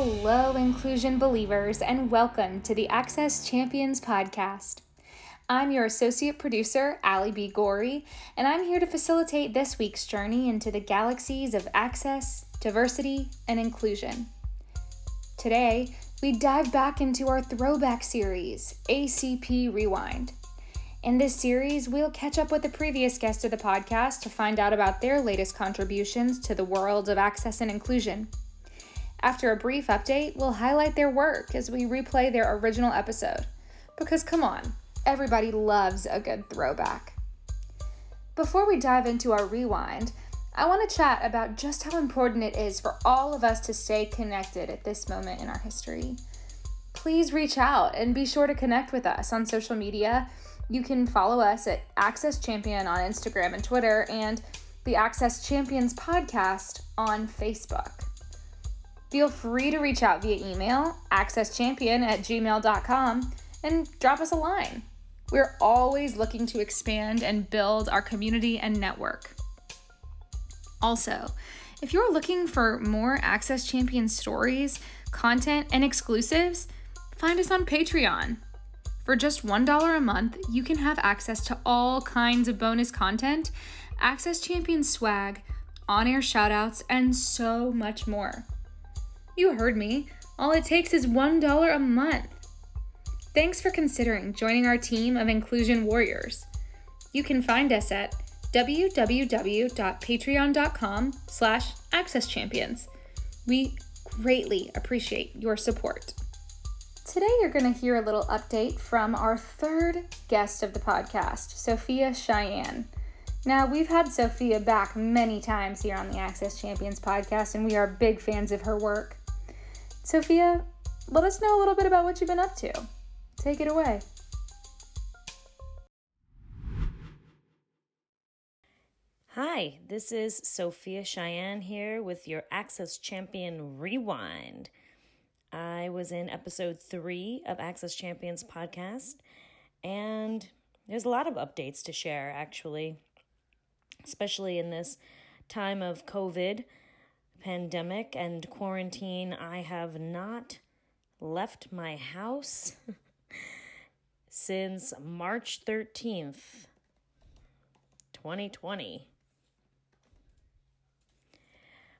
Hello, inclusion believers, and welcome to the Access Champions podcast. I'm your associate producer, Alie B. Gorrie, and I'm here to facilitate this week's journey into the galaxies of access, diversity, and inclusion. Today, we dive back into our throwback series, ACP Rewind. In this series, we'll catch up with the previous guest of the podcast to find out about their latest contributions to the world of access and inclusion. After a brief update, we'll highlight their work as we replay their original episode. Because come on, everybody loves a good throwback. Before we dive into our rewind, I want to chat about just how important it is for all of us to stay connected at this moment in our history. Please reach out and be sure to connect with us on social media. You can follow us at Access Champion on Instagram and Twitter and the Access Champions podcast on Facebook. Feel free to reach out via email, accesschampion at gmail.com, and drop us a line. We're always looking to expand and build our community and network. Also, if you're looking for more Access Champion stories, content, and exclusives, find us on Patreon. For just $1 a month, you can have access to all kinds of bonus content, Access Champion swag, on air shoutouts, and so much more. You heard me. All it takes is $1 a month. Thanks for considering joining our team of inclusion warriors. You can find us at www.patreon.com slash accesschampions. We greatly appreciate your support. Today you're going to hear a little update from our third guest of the podcast, Sofiya Cheyenne. Now, we've had Sofiya back many times here on the Access Champions podcast, and we are big fans of her work. Sofiya, let us know a little bit about what you've been up to. Take it away. Hi, this is Sofiya Cheyenne here with your Access Champion Rewind. I was in episode three of Access Champions podcast, and there's a lot of updates to share actually, especially in this time of COVID pandemic and quarantine, I have not left my house since March 13th, 2020.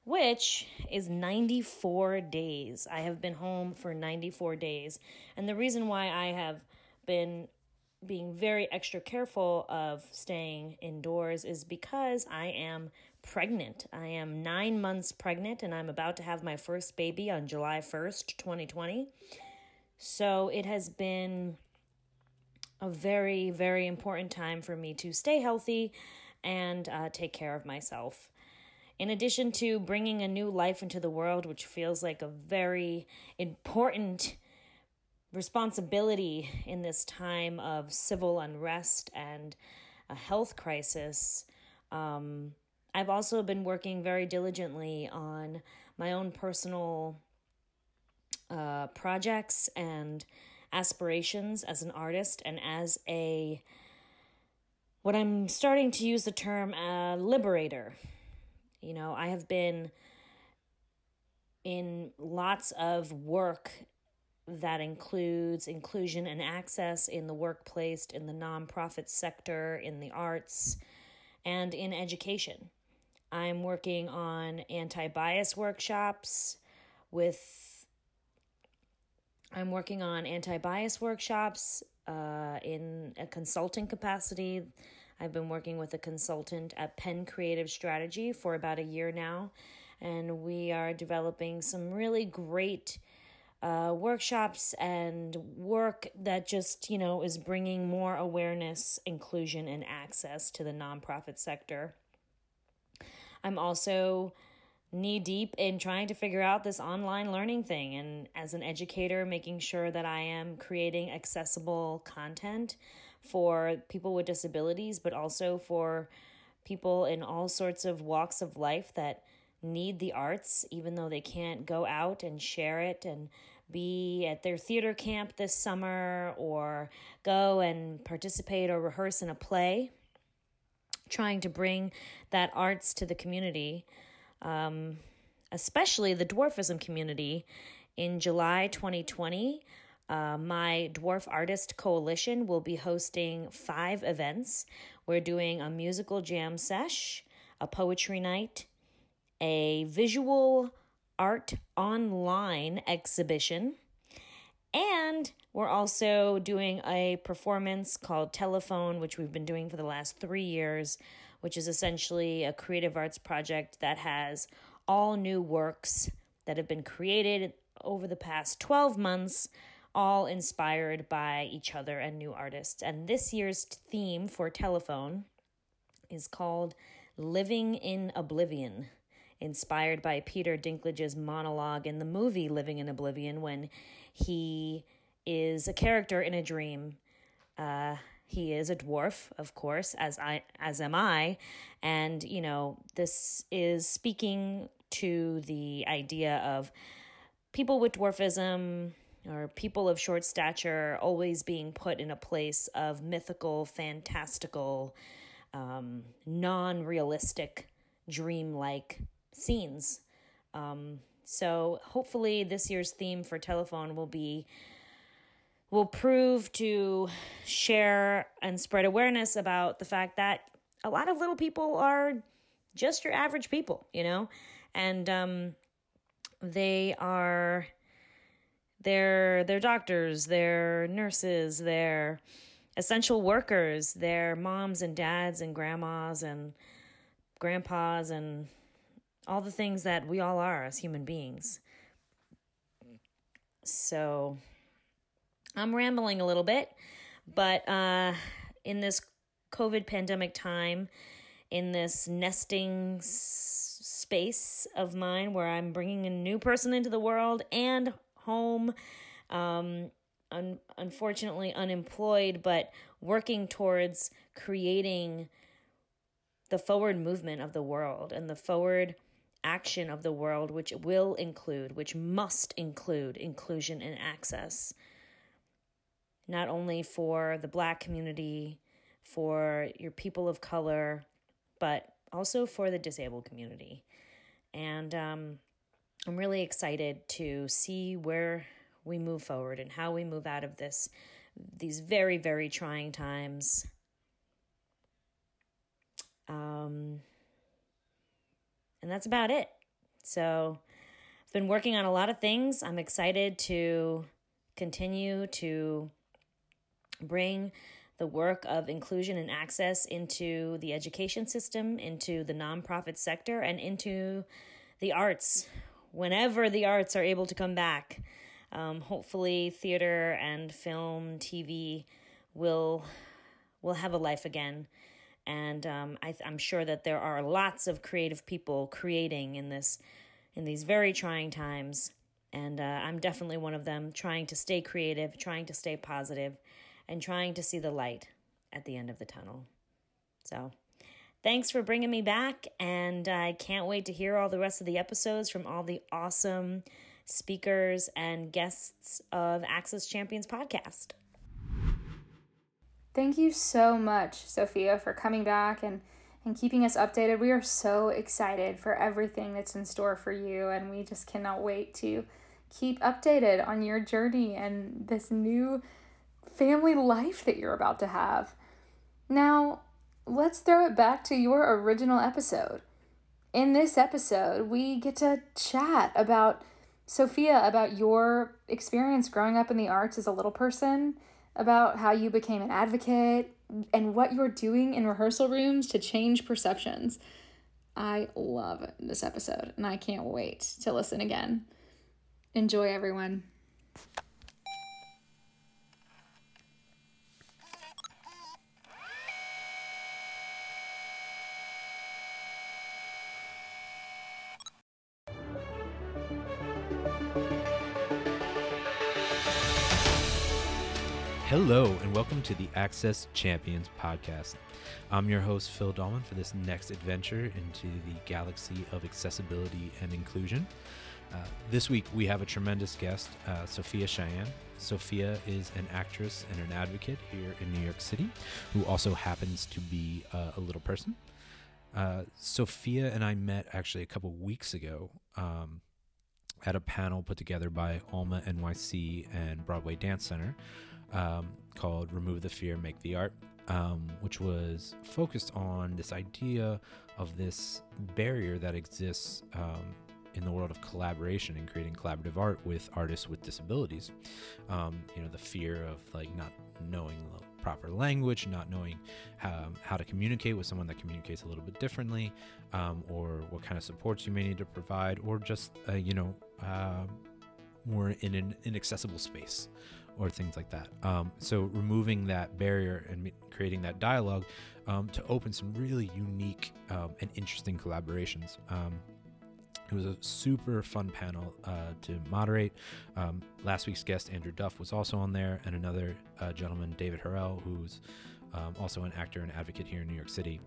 Which is 94 days. I have been home for 94 days. And the reason why I have been being very extra careful of staying indoors is because I am pregnant. I am nine months pregnant and I'm about to have my first baby on July 1st, 2020. So it has been a very, very important time for me to stay healthy and uh, take care of myself. In addition to bringing a new life into the world, which feels like a very important responsibility in this time of civil unrest and a health crisis, um, I've also been working very diligently on my own personal uh, projects and aspirations as an artist and as a what I'm starting to use the term uh, liberator. You know, I have been in lots of work that includes inclusion and access in the workplace, in the nonprofit sector, in the arts, and in education. I'm working on anti bias workshops with. I'm working on anti bias workshops uh, in a consulting capacity. I've been working with a consultant at Penn Creative Strategy for about a year now, and we are developing some really great uh, workshops and work that just, you know, is bringing more awareness, inclusion, and access to the nonprofit sector. I'm also knee deep in trying to figure out this online learning thing and as an educator making sure that I am creating accessible content for people with disabilities but also for people in all sorts of walks of life that need the arts even though they can't go out and share it and be at their theater camp this summer or go and participate or rehearse in a play trying to bring that arts to the community, um, especially the dwarfism community, In July 2020, uh, my Dwarf Artist Coalition will be hosting five events. We're doing a musical jam sesh, a poetry night, a visual art online exhibition, and we're also doing a performance called Telephone, which we've been doing for the last three years, which is essentially a creative arts project that has all new works that have been created over the past 12 months, all inspired by each other and new artists. And this year's theme for Telephone is called Living in Oblivion inspired by Peter Dinklage's monologue in the movie Living in Oblivion when he is a character in a dream. Uh, he is a dwarf, of course, as I as am I, and you know this is speaking to the idea of people with dwarfism or people of short stature always being put in a place of mythical, fantastical, um, non realistic, dream-like scenes. Um, so hopefully this year's theme for telephone will be will prove to share and spread awareness about the fact that a lot of little people are just your average people, you know, and um, they are they're they're doctors, they're nurses, they're essential workers, they're moms and dads and grandmas and grandpas and all the things that we all are as human beings. So I'm rambling a little bit, but uh, in this COVID pandemic time, in this nesting space of mine where I'm bringing a new person into the world and home, um, un- unfortunately unemployed, but working towards creating the forward movement of the world and the forward action of the world, which will include, which must include inclusion and access, not only for the black community, for your people of color, but also for the disabled community. And um, I'm really excited to see where we move forward and how we move out of this these very very trying times um and that's about it. So I've been working on a lot of things. I'm excited to continue to bring the work of inclusion and access into the education system, into the nonprofit sector, and into the arts whenever the arts are able to come back. Um, hopefully, theater and film, TV will will have a life again and um, I, am sure that there are lots of creative people creating in this in these very trying times. And uh, i'm definitely one of them trying to stay creative trying to stay positive and trying to see the light at the end of the tunnel. So thanks for bringing me back and i can't wait to hear all the rest of the episodes from all the awesome speakers and guests of access champions podcast Thank you so much, Sofiya, for coming back and, and keeping us updated. We are so excited for everything that's in store for you, and we just cannot wait to keep updated on your journey and this new family life that you're about to have. Now, let's throw it back to your original episode. In this episode, we get to chat about Sofiya, about your experience growing up in the arts as a little person about how you became an advocate and what you're doing in rehearsal rooms to change perceptions. I love this episode and I can't wait to listen again. Enjoy, everyone. Hello, and welcome to the Access Champions podcast. I'm your host, Phil Dahlman, for this next adventure into the galaxy of accessibility and inclusion. Uh, this week, we have a tremendous guest, uh, Sofiya Cheyenne. Sofiya is an actress and an advocate here in New York City who also happens to be uh, a little person. Uh, Sofiya and I met actually a couple weeks ago. Um, at a panel put together by Alma NYC and Broadway Dance Center um, called Remove the Fear, Make the Art, um, which was focused on this idea of this barrier that exists um, in the world of collaboration and creating collaborative art with artists with disabilities. Um, you know, the fear of like not knowing proper language, not knowing how, how to communicate with someone that communicates a little bit differently, um, or what kind of supports you may need to provide, or just, uh, you know, uh, more in an inaccessible space or things like that. Um, so removing that barrier and creating that dialogue um, to open some really unique um, and interesting collaborations. Um, it was a super fun panel uh, to moderate. Um, last week's guest, Andrew Duff, was also on there, and another uh, gentleman, David Harrell, who's um, also an actor and advocate here in New York City,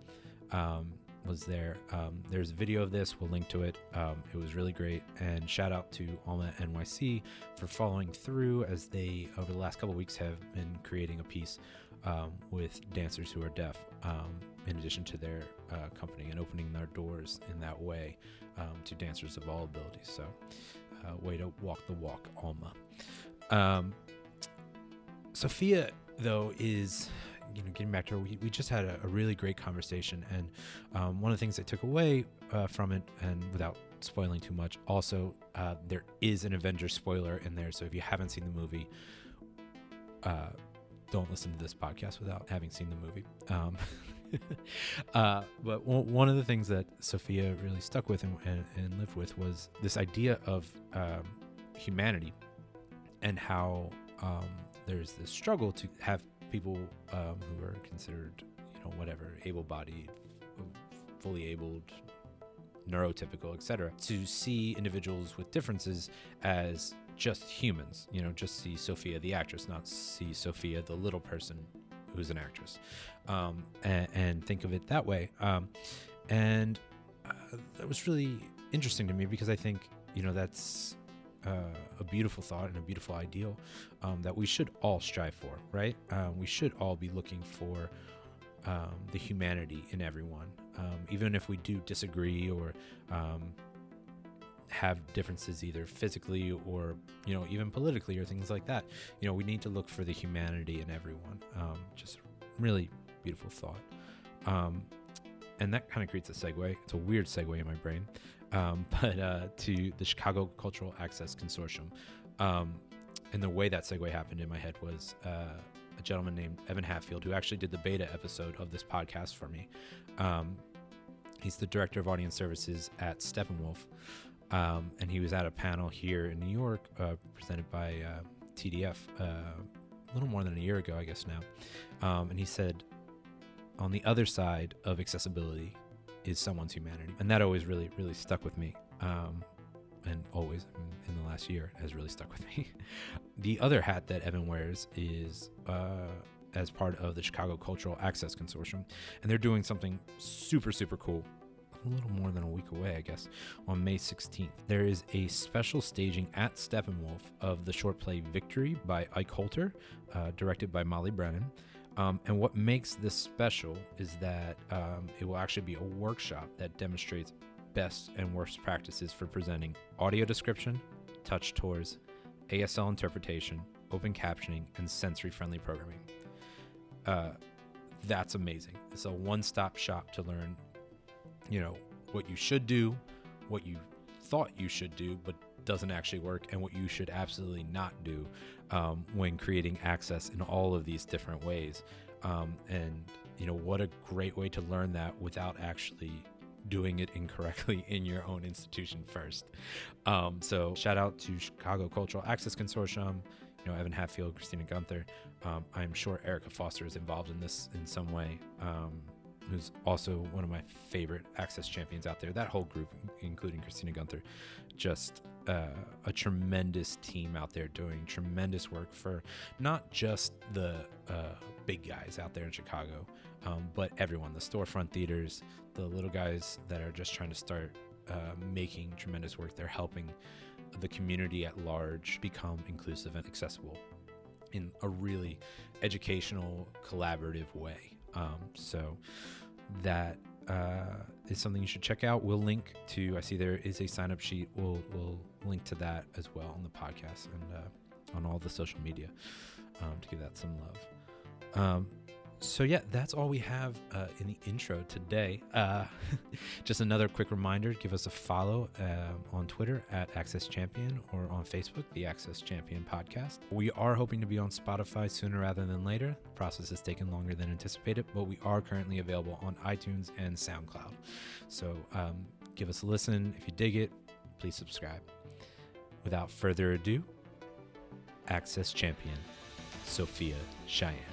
um, was there. Um, there's a video of this. We'll link to it. Um, it was really great. And shout out to Alma NYC for following through as they, over the last couple weeks, have been creating a piece um, with dancers who are deaf, in addition to their uh, company, and opening their doors in that way um, to dancers of all abilities. So, uh, way to walk the walk, Alma. Um, Sofiya, though, is you know getting back to her. We, we just had a, a really great conversation, and um, one of the things I took away uh, from it, and without spoiling too much, also uh, there is an Avengers spoiler in there. So if you haven't seen the movie. Uh, don't listen to this podcast without having seen the movie. Um, uh, but w- one of the things that Sofiya really stuck with and, and, and lived with was this idea of um, humanity and how um, there's this struggle to have people um, who are considered, you know, whatever, able-bodied, fully abled, neurotypical, etc., to see individuals with differences as just humans. You know, just see Sofiya the actress, not see Sofiya the little person who's an actress, um, and, and, think of it that way. Um, and uh, that was really interesting to me because I think you know that's uh, a beautiful thought and a beautiful ideal um, that we should all strive for, right? Um, we should all be looking for um, the humanity in everyone, um, even if we do disagree or um, have differences either physically or you know even politically or things like that. You know we need to look for the humanity in everyone. Um, just really beautiful thought. And that kind of creates a segue. It's a weird segue in my brain um, but uh, to the chicago cultural access consortium. Um, and the way that segue happened in my head was uh, a gentleman named evan hatfield who actually did the beta episode of this podcast for me. Um, he's the director of audience services at steppenwolf. Um, and he was at a panel here in New York uh, presented by uh, TDF uh, a little more than a year ago, I guess now. Um, and he said, on the other side of accessibility is someone's humanity. And that always really, really stuck with me. Um, and always in the last year has really stuck with me. the other hat that Evan wears is uh, as part of the Chicago Cultural Access Consortium, and they're doing something super, super cool a little more than a week away, I guess, on May 16th. There is a special staging at Steppenwolf of the short play Victory by Ike Holter, uh, directed by Molly Brennan. Um, and what makes this special is that um, it will actually be a workshop that demonstrates best and worst practices for presenting audio description, touch tours, ASL interpretation, open captioning, and sensory friendly programming. Uh, that's amazing. It's a one stop shop to learn you know, what you should do, what you thought you should do, but doesn't actually work, and what you should absolutely not do um, when creating access in all of these different ways. Um, and, you know, what a great way to learn that without actually doing it incorrectly in your own institution first. Um, so, shout out to Chicago Cultural Access Consortium, you know, Evan Hatfield, Christina Gunther. Um, I'm sure Erica Foster is involved in this in some way. Who's also one of my favorite Access champions out there. That whole group, including Christina Gunther, just uh, a tremendous team out there doing tremendous work for not just the uh, big guys out there in Chicago, um, but everyone the storefront theaters, the little guys that are just trying to start uh, making tremendous work. They're helping the community at large become inclusive and accessible in a really educational, collaborative way. Um, so that uh, is something you should check out. We'll link to. I see there is a sign up sheet. We'll we'll link to that as well on the podcast and uh, on all the social media um, to give that some love. Um, so yeah, that's all we have uh, in the intro today. Uh, just another quick reminder: give us a follow um, on Twitter at Access Champion or on Facebook, the Access Champion Podcast. We are hoping to be on Spotify sooner rather than later. The process has taken longer than anticipated, but we are currently available on iTunes and SoundCloud. So um, give us a listen. If you dig it, please subscribe. Without further ado, Access Champion, Sofiya Cheyenne.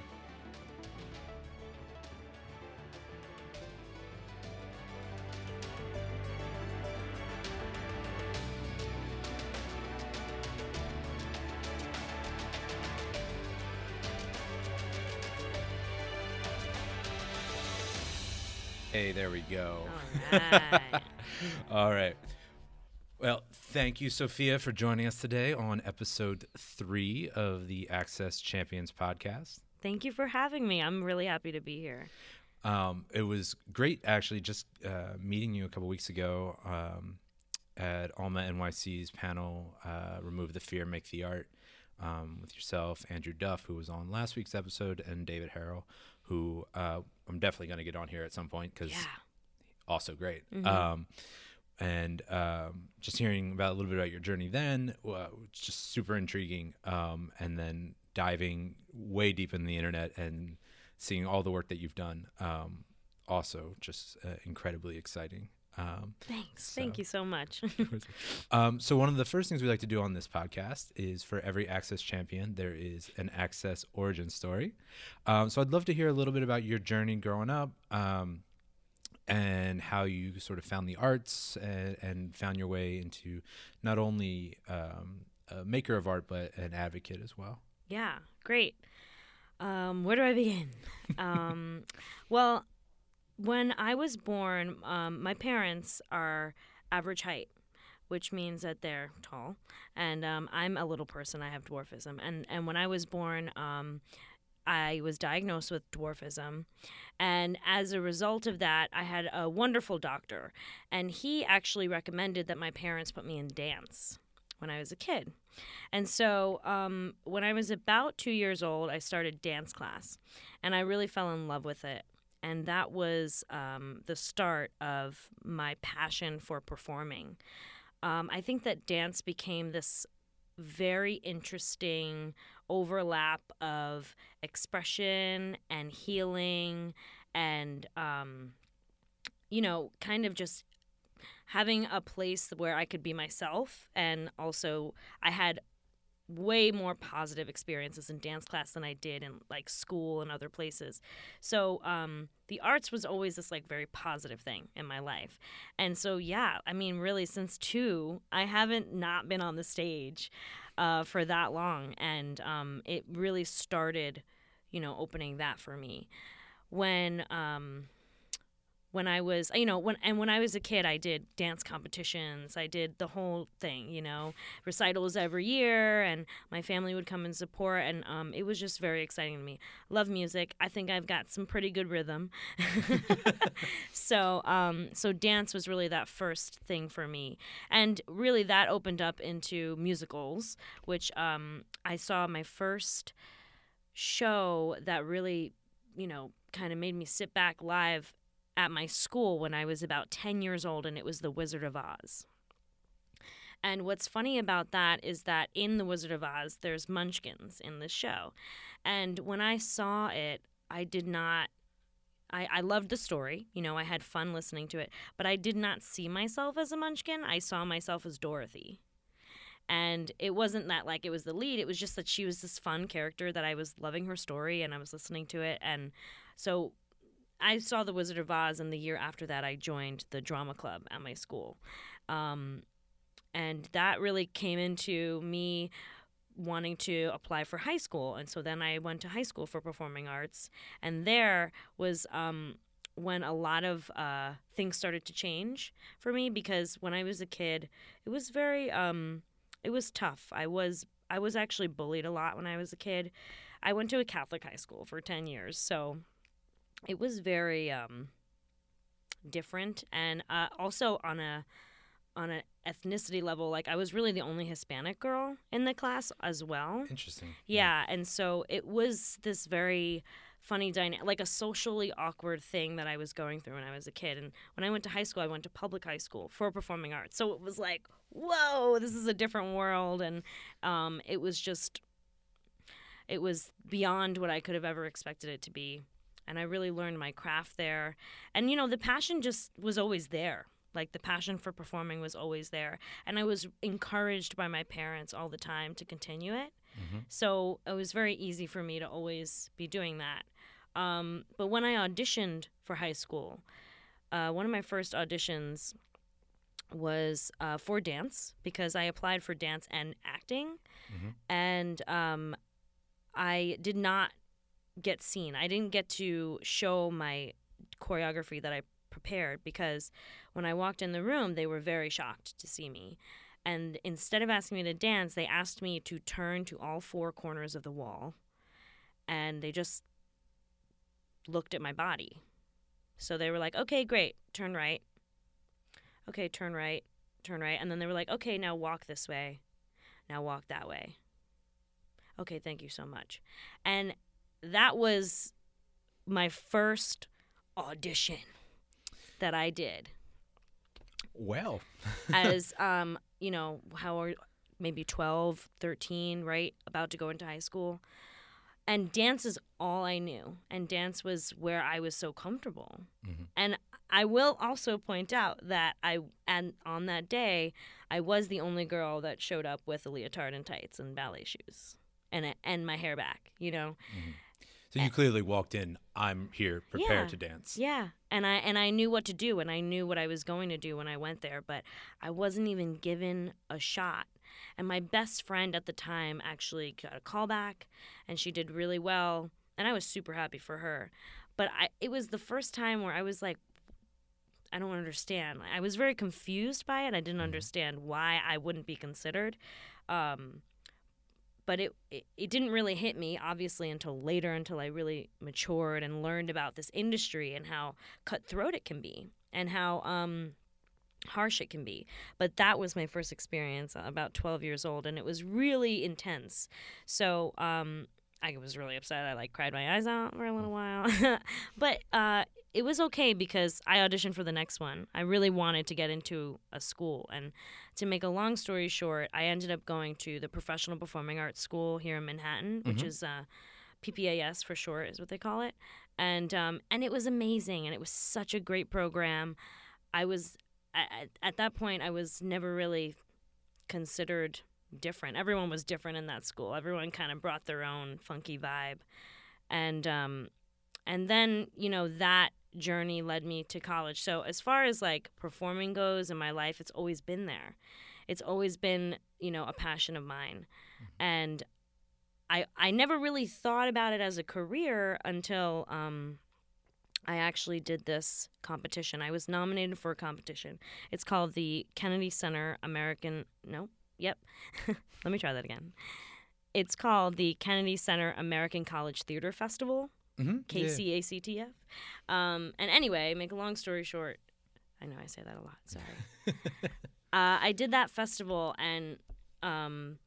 Go. All right. All right. Well, thank you, Sofiya, for joining us today on episode three of the Access Champions podcast. Thank you for having me. I'm really happy to be here. Um, it was great, actually, just uh, meeting you a couple weeks ago um, at Alma NYC's panel, uh, Remove the Fear, Make the Art, um, with yourself, Andrew Duff, who was on last week's episode, and David Harrell, who uh, I'm definitely going to get on here at some point because Yeah. Also great. Mhm. Um, and um, just hearing about a little bit about your journey then, uh, was just super intriguing. Um, and then diving way deep in the internet and seeing all the work that you've done, um, also just uh, incredibly exciting. Um, Thanks. Thank you so much. um, so one of the first things we like to do on this podcast is for every Access champion, there is an Access origin story. Um, so I'd love to hear a little bit about your journey growing up um, and how you sort of found the arts and, and found your way into not only um, a maker of art but an advocate as well. yeah, great. Um, where do I begin? um, well, when I was born, um, my parents are average height, which means that they're tall, and um, I'm a little person. I have dwarfism, and and when I was born, um, I was diagnosed with dwarfism, and as a result of that, I had a wonderful doctor, and he actually recommended that my parents put me in dance when I was a kid. And so um, when I was about two years old, I started dance class, and I really fell in love with it. And that was um, the start of my passion for performing. Um, I think that dance became this very interesting overlap of expression and healing and, um, you know, kind of just having a place where I could be myself. And also, I had way more positive experiences in dance class than I did in like school and other places. So, um, the arts was always this like very positive thing in my life. And so, yeah, I mean, really, since two, I haven't not been on the stage uh, for that long. And um, it really started, you know, opening that for me. When, um, when I was, you know, when and when I was a kid, I did dance competitions. I did the whole thing, you know, recitals every year, and my family would come and support, and um, it was just very exciting to me. Love music. I think I've got some pretty good rhythm. so, um, so dance was really that first thing for me, and really that opened up into musicals, which um, I saw my first show that really, you know, kind of made me sit back live at my school when I was about 10 years old, and it was The Wizard of Oz. And what's funny about that is that in The Wizard of Oz, there's munchkins in the show. And when I saw it, I did not. I, I loved the story. You know, I had fun listening to it, but I did not see myself as a munchkin. I saw myself as Dorothy. And it wasn't that like it was the lead, it was just that she was this fun character that I was loving her story and I was listening to it. And so I saw The Wizard of Oz, and the year after that, I joined the drama club at my school. Um, and that really came into me wanting to apply for high school. And so then I went to high school for performing arts. And there was um, when a lot of uh, things started to change for me because when I was a kid, it was very, um, it was tough. I was, I was actually bullied a lot when I was a kid. I went to a Catholic high school for 10 years. So it was very um different, and uh, also on a on an ethnicity level, like I was really the only Hispanic girl in the class as well. Interesting. Yeah, and so it was this very funny dynamic, like a socially awkward thing that I was going through when I was a kid. And when I went to high school, I went to public high school for performing arts. So it was like, whoa, this is a different world, and um, it was just, it was beyond what I could have ever expected it to be. And I really learned my craft there. And, you know, the passion just was always there. Like the passion for performing was always there. And I was encouraged by my parents all the time to continue it. Mhm. So it was very easy for me to always be doing that. Um, but when I auditioned for high school, uh, one of my first auditions was uh, for dance because I applied for dance and acting. Mhm. And um, I did not get seen. I didn't get to show my choreography that I prepared because when I walked in the room, they were very shocked to see me. And instead of asking me to dance, they asked me to turn to all four corners of the wall. And they just looked at my body. So they were like, okay, great, turn right. Okay, turn right, turn right. And then they were like, okay, now walk this way. Now walk that way. Okay, thank you so much. And that was my first audition that I did. Well, as um you know how are maybe 12 13 right about to go into high school. And dance is all i knew and dance was where i was so comfortable. Mhm. and i will also point out that i and on that day i was the only girl that showed up with a leotard and tights and ballet shoes and a, and my hair back you know so you clearly walked in. I'm here, prepared Yeah. to dance. Yeah, and I and I knew what to do, and I knew what I was going to do when I went there, but I wasn't even given a shot. And my best friend at the time actually got a call back, and she did really well, and I was super happy for her. But I, it was the first time where I was like, I don't understand. I was very confused by it. I didn't understand why I wouldn't be considered. Um, but it, it it didn't really hit me obviously until later until I really matured and learned about this industry and how cutthroat it can be and how um harsh it can be but that was my first experience uh, about 12 years old and it was really intense so um I was really upset. I like cried my eyes out for a little while. but uh it was okay because I auditioned for the next one. I really wanted to get into a school and to make a long story short, I ended up going to the Professional Performing Arts School here in Manhattan, which is uh, PPAS for short, is what they call it, and um, and it was amazing, and it was such a great program. I was at, at that point, I was never really considered different. Everyone was different in that school. Everyone kind of brought their own funky vibe, and um, and then you know that journey led me to college. So as far as like performing goes in my life, it's always been there. It's always been, you know, a passion of mine. And I I never really thought about it as a career until um I actually did this competition. I was nominated for a competition. It's called the Kennedy Center American no, yep. Let me try that again. It's called the Kennedy Center American College Theater Festival. Mm-hmm. KCACTF. Um, and anyway, make a long story short, I know I say that a lot. Sorry. uh, I did that festival, and um,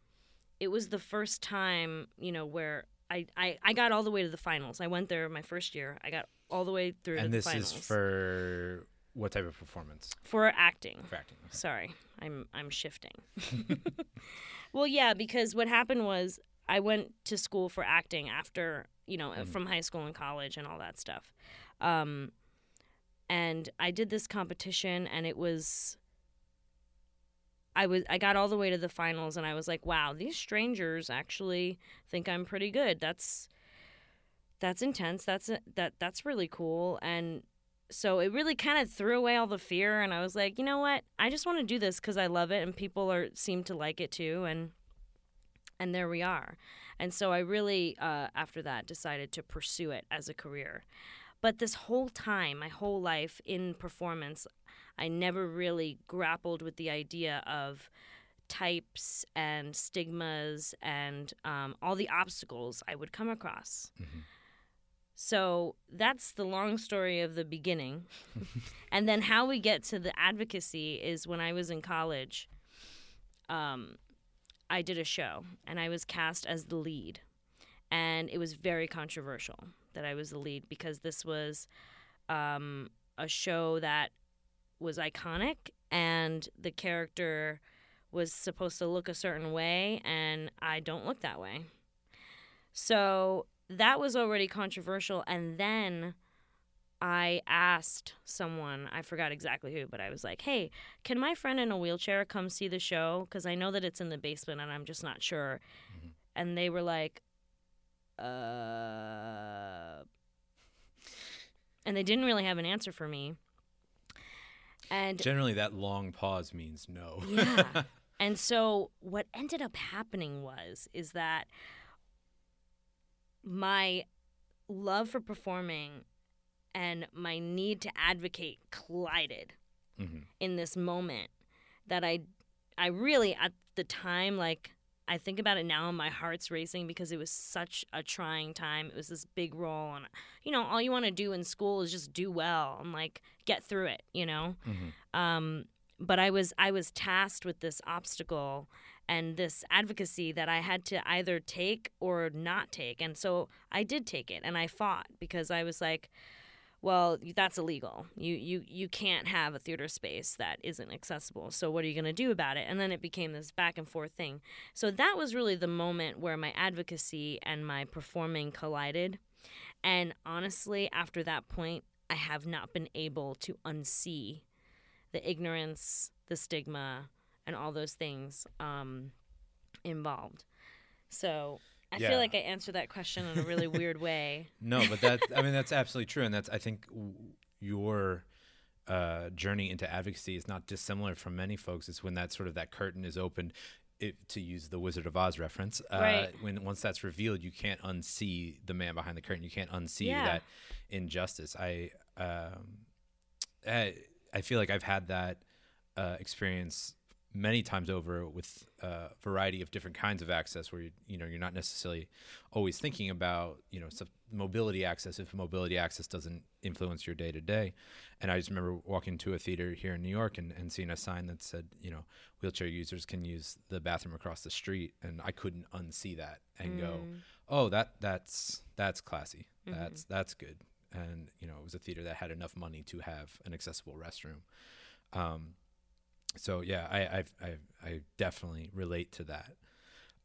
it was the first time, you know, where I, I, I got all the way to the finals. I went there my first year. I got all the way through And the this finals is for what type of performance? for acting. For acting. Sorry, I'm I'm shifting. well, yeah, because what happened was I went to school for acting after you know from high school and college and all that stuff, um, and I did this competition and it was. I was I got all the way to the finals and I was like, wow, these strangers actually think I'm pretty good. That's that's intense. That's that that's really cool and so it really kind of threw away all the fear and i was like you know what i just want to do this because i love it and people are seem to like it too and and there we are. And so i really uh, after that decided to pursue it as a career. But this whole time my whole life in performance i never really grappled with the idea of types and stigmas and um, all the obstacles i would come across. So that's the long story of the beginning. and then how we get to the advocacy is when I was in college, um, I did a show and I was cast as the lead. And it was very controversial that I was the lead because this was um, a show that was iconic and the character was supposed to look a certain way and I don't look that way. So that was already controversial and then I asked someone, I forgot exactly who, but I was like, "Hey, can my friend in a wheelchair come see the show cuz I know that it's in the basement and I'm just not sure." Mm-hmm. And they were like, "Uh and they didn't really have an answer for me. And generally, that long pause means no. yeah. And so, what ended up happening was is that my love for performing and my need to advocate collided mm-hmm. in this moment that I I really at the time like I think about it now and my heart's racing because it was such a trying time. It was this big role and you know, all you want to do in school is just do well and like get through it, you know. Mm-hmm. Um, but I was I was tasked with this obstacle and this advocacy that I had to either take or not take. And so I did take it and I fought because I was like well, that's illegal. You you you can't have a theater space that isn't accessible. So what are you going to do about it? And then it became this back and forth thing. So that was really the moment where my advocacy and my performing collided. And honestly, after that point, I have not been able to unsee the ignorance, the stigma, and all those things um, involved. So I yeah. feel like I answered that question in a really weird way. No, but that I mean that's absolutely true, and that's I think your uh, journey into advocacy is not dissimilar from many folks. It's when that sort of that curtain is opened. It, to use the Wizard of Oz reference, uh, right. when once that's revealed, you can't unsee the man behind the curtain. You can't unsee yeah. that injustice. I, um, I I feel like I've had that uh, experience many times over with a variety of different kinds of access where you, you know you're not necessarily always thinking about you know mobility access if mobility access doesn't influence your day to day and i just remember walking to a theater here in new york and, and seeing a sign that said you know wheelchair users can use the bathroom across the street. And i couldn't unsee that and mm. go oh that that's that's classy. Mm-hmm. that's that's good. And you know it was a theater that had enough money to have an accessible restroom. Um, so yeah, I I've, i I definitely relate to that.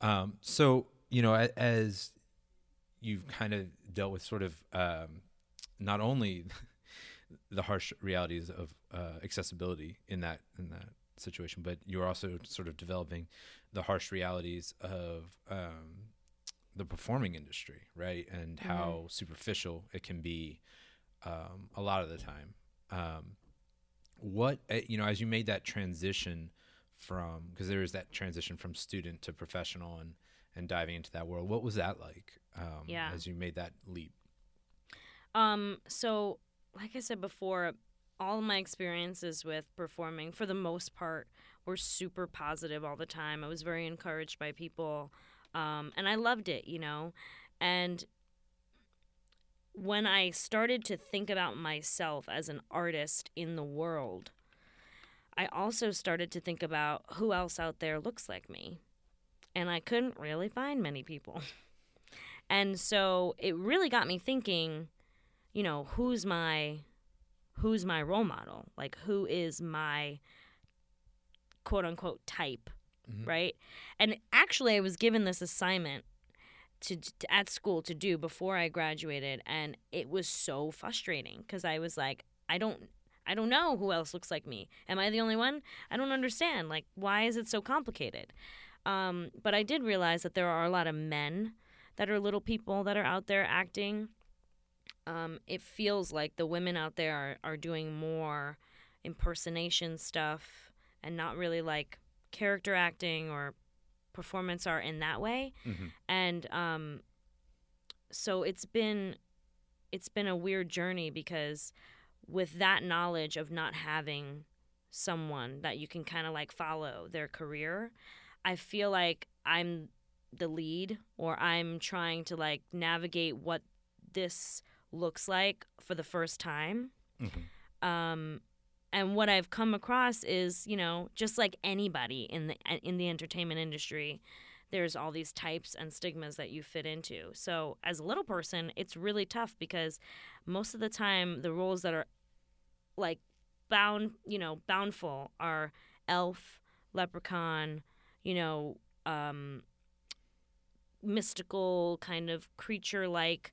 Um, so you know, as you've kind of dealt with sort of um, not only the harsh realities of uh, accessibility in that in that situation, but you're also sort of developing the harsh realities of um, the performing industry, right? And mm-hmm. how superficial it can be um, a lot of the time. Um, what eh, you know as you made that transition from because there is that transition from student to professional and and diving into that world what was that like um, yeah. as you made that leap? Um so like i said before all my experiences with performing for the most part were super positive all the time. I was very encouraged by people um, and i loved it you know? And when I started to think about myself as an artist in the world, I also started to think about who else out there looks like me. And I couldn't really find many people. and so it really got me thinking, you know, who's my who's my role model? Like who is my quote unquote type, mm-hmm. right? And actually I was given this assignment to, to, at school to do before I graduated and it was so frustrating cuz I was like I don't I don't know who else looks like me. Am I the only one? I don't understand. Like why is it so complicated? Um, but I did realize that there are a lot of men that are little people that are out there acting. Um, it feels like the women out there are, are doing more impersonation stuff and not really like character acting or performance art in that way. Mm-hmm. And um, so it's been it's been a weird journey because with that knowledge of not having someone that you can kind of like follow their career, I feel like I'm the lead or I'm trying to like navigate what this looks like for the first time. Um, and what I've come across is, you know, just like anybody in the in the entertainment industry, there's all these types and stigmas that you fit into. So as a little person, it's really tough because most of the time the roles that are like bound, you know, boundful are elf, leprechaun, you know, um, mystical kind of creature like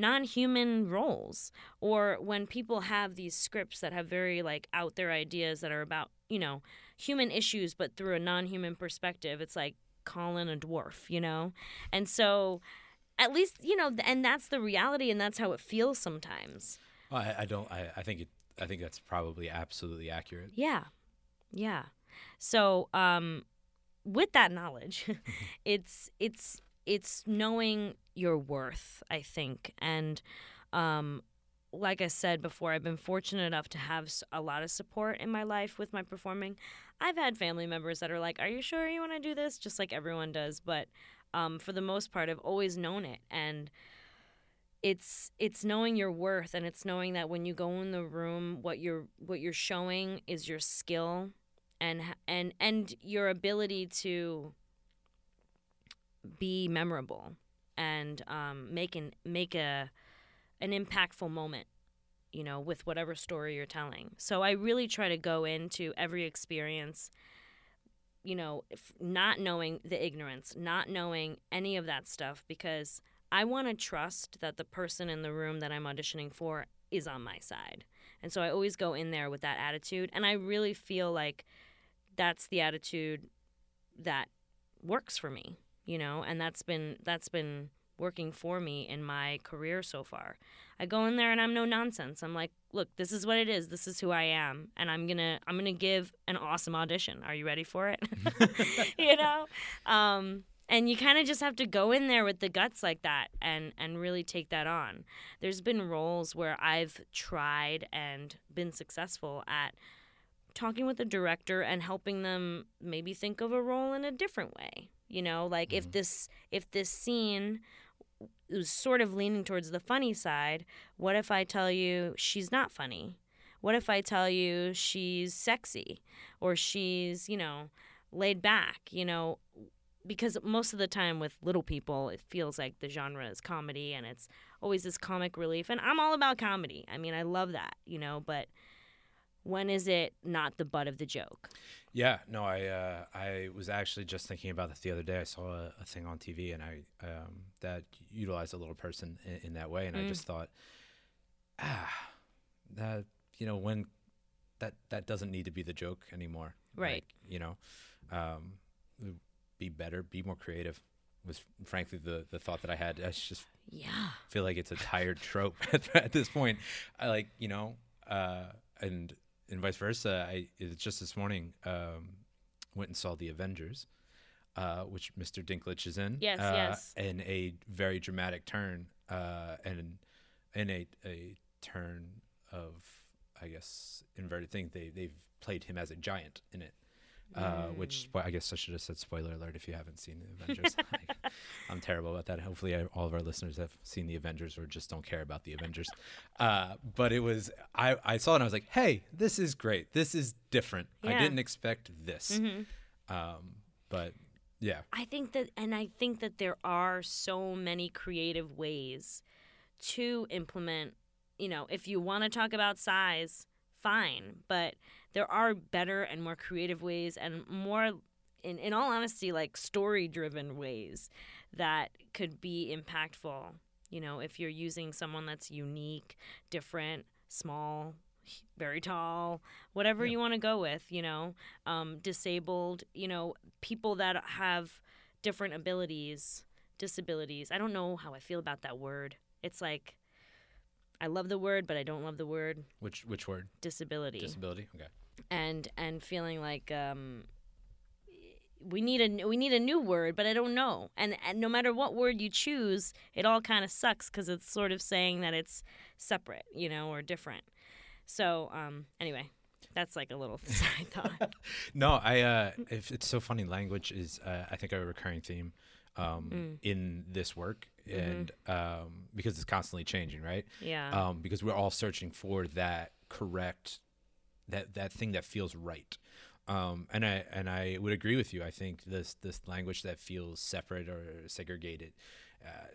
non-human roles or when people have these scripts that have very like out there ideas that are about you know human issues but through a non-human perspective it's like calling a dwarf you know and so at least you know and that's the reality and that's how it feels sometimes Well, I, I don't. I, I think it. I think that's probably absolutely accurate. yeah yeah so um with that knowledge it's it's it's knowing your worth i think. And um like i said before i've been fortunate enough to have a lot of support in my life with my performing. I've had family members that are like are you sure you want to do this? just like everyone does but um, for the most part i've always known it. And it's it's knowing your worth and it's knowing that when you go in the room what you're what you're showing is your skill and and and your ability to be memorable and um, make an make a an impactful moment you know with whatever story you're telling. So i really try to go into every experience you know not knowing the ignorance not knowing any of that stuff because i want to trust that the person in the room that i'm auditioning for is on my side. And so i always go in there with that attitude and i really feel like that's the attitude that works for me you know and that's been that's been working for me in my career so far. I go in there and i'm no nonsense. I'm like look this is what it is. This is who i am and i'm gonna i'm gonna give an awesome audition. Are you ready for it? You know? Um and you kind of just have to go in there with the guts like that and and really take that on. There's been roles where i've tried and been successful at talking with the director and helping them maybe think of a role in a different way you know like if mm-hmm. this if this scene was sort of leaning towards the funny side what if i tell you she's not funny? What if i tell you she's sexy? Or she's you know laid back you know? Because most of the time with little people it feels like the genre is comedy and it's always this comic relief. And i'm all about comedy. I mean i love that you know but when is it not the butt of the joke Yeah, no, I uh, I was actually just thinking about this the other day. I saw a, a thing on TV and I um, that utilized a little person in, in that way, and I just thought, ah, that you know when that that doesn't need to be the joke anymore, Right. Like, you know, um, be better, be more creative. Was frankly the the thought that I had. I just yeah feel like it's a tired trope at, at this point. I like, you know, uh, and and vice versa. I just this morning um, went and saw the Avengers, uh, which Mr. Dinklage is in. Yes, uh, yes. In a very dramatic turn, uh, and in a a turn of I guess inverted thing. They they've played him as a giant in it. Uh, which I guess I should have said spoiler alert if you haven't seen the Avengers. Like, I'm terrible about that. Hopefully, I, all of our listeners have seen the Avengers or just don't care about the Avengers. Uh, but it was I, I saw it and I was like, hey, this is great. This is different. I didn't expect this. Um, but yeah, I think that, and I think that there are so many creative ways to implement. You know, if you want to talk about size, fine, but there are better and more creative ways, and more, in in all honesty, like story driven ways that could be impactful. You know, if you're using someone that's unique, different, small, very tall, whatever you want to go with, you know, um, disabled, you know, people that have different abilities, disabilities. I don't know how I feel about that word. It's like, I love the word, but I don't love the word which which word? disability. Disability. Okay. and and feeling like um, we need a we need a new word, but I don't know. And and no matter what word you choose, it all kind of sucks because it's sort of saying that it's separate, you know, or different. So um, anyway, that's like a little side thought. No, I. Uh, if it's so funny, language is uh, I think a recurring theme um, Mm. in this work and um, because it's constantly changing, right? Yeah. Um, because we're all searching for that correct, that that thing that feels right. Um, and I and I would agree with you. I think this this language that feels separate or segregated, uh,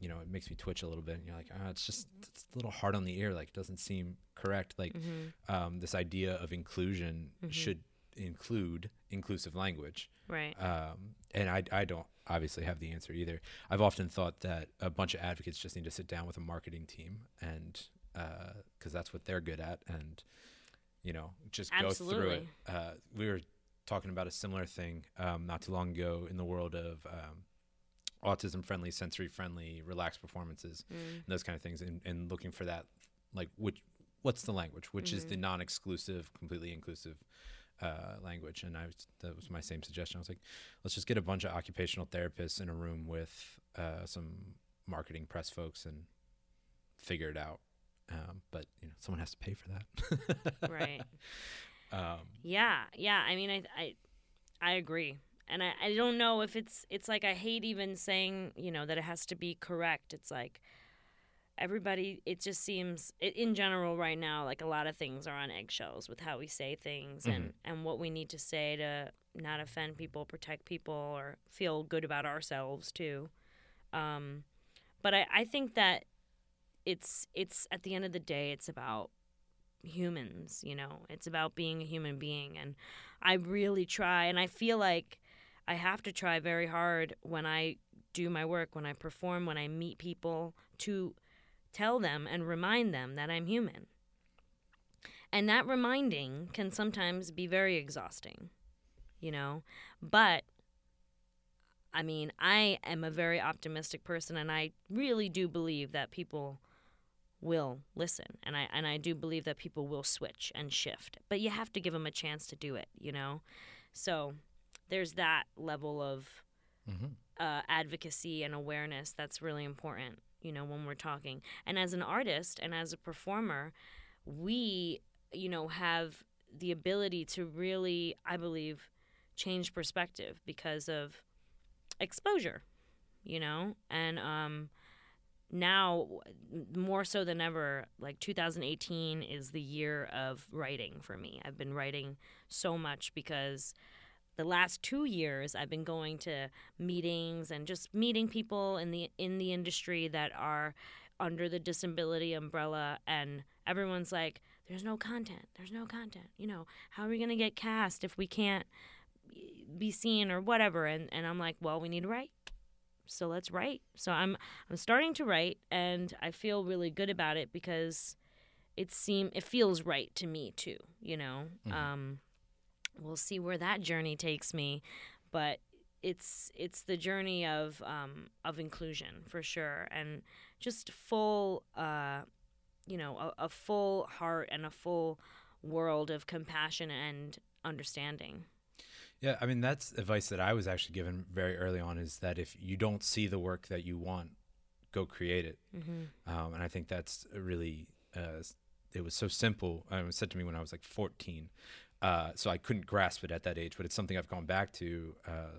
you know, it makes me twitch a little bit. And you're like, ah, it's just it's a little hard on the ear. Like, it doesn't seem correct. Like, Mm-hmm. um, this idea of inclusion should include inclusive language. right. Um, and I, I don't obviously have the answer either. I've often thought that a bunch of advocates just need to sit down with a marketing team and because that's what they're good at and you know just go through it. Uh, we were talking about a similar thing um, not too long ago in the world of um, autism friendly, sensory friendly, relaxed performances, Mm. and those kind of things, and, and looking for that like which what's the language, which is the non-exclusive, completely inclusive uh, language. And I was, that was my same suggestion. I was like, let's just get a bunch of occupational therapists in a room with uh, some marketing press folks and figure it out. Um, but you know, someone has to pay for that. right. um, Yeah, yeah. I mean, I, I, I agree, and I, I don't know if it's, it's like I hate even saying, you know, that it has to be correct. It's like everybody. It just seems, in general, right now, like a lot of things are on eggshells with how we say things and and what we need to say to not offend people, protect people, or feel good about ourselves too. Um, but I, I think that it's it's at the end of the day, it's about humans you know it's about being a human being and i really try and i feel like i have to try very hard when i do my work when i perform when i meet people to tell them and remind them that i'm human. And that reminding can sometimes be very exhausting you know? But i mean i am a very optimistic person and i really do believe that people will listen and I and I do believe that people will switch and shift. But you have to give them a chance to do it you know? So there's that level of mhm. uh, advocacy and awareness that's really important you know when we're talking. And as an artist and as a performer we you know have the ability to really I believe change perspective because of exposure you know? And um now more so than ever like 2018 is the year of writing for me. I've been writing so much because the last two years i've been going to meetings and just meeting people in the in the industry that are under the disability umbrella and everyone's like there's no content there's no content you know how are we going to get cast if we can't be seen or whatever and, and i'm like well we need to write so let's write. So I'm I'm starting to write and I feel really good about it because it seem it feels right to me too, you know. Um we'll see where that journey takes me, but it's it's the journey of um of inclusion for sure and just full uh you know, a, a full heart and a full world of compassion and understanding. Yeah, I mean that's advice that I was actually given very early on is that if you don't see the work that you want, go create it. Mm-hmm. Um, and I think that's really uh, it was so simple. Uh, It was said to me when I was like 14, uh, so I couldn't grasp it at that age. But it's something I've gone back to, uh,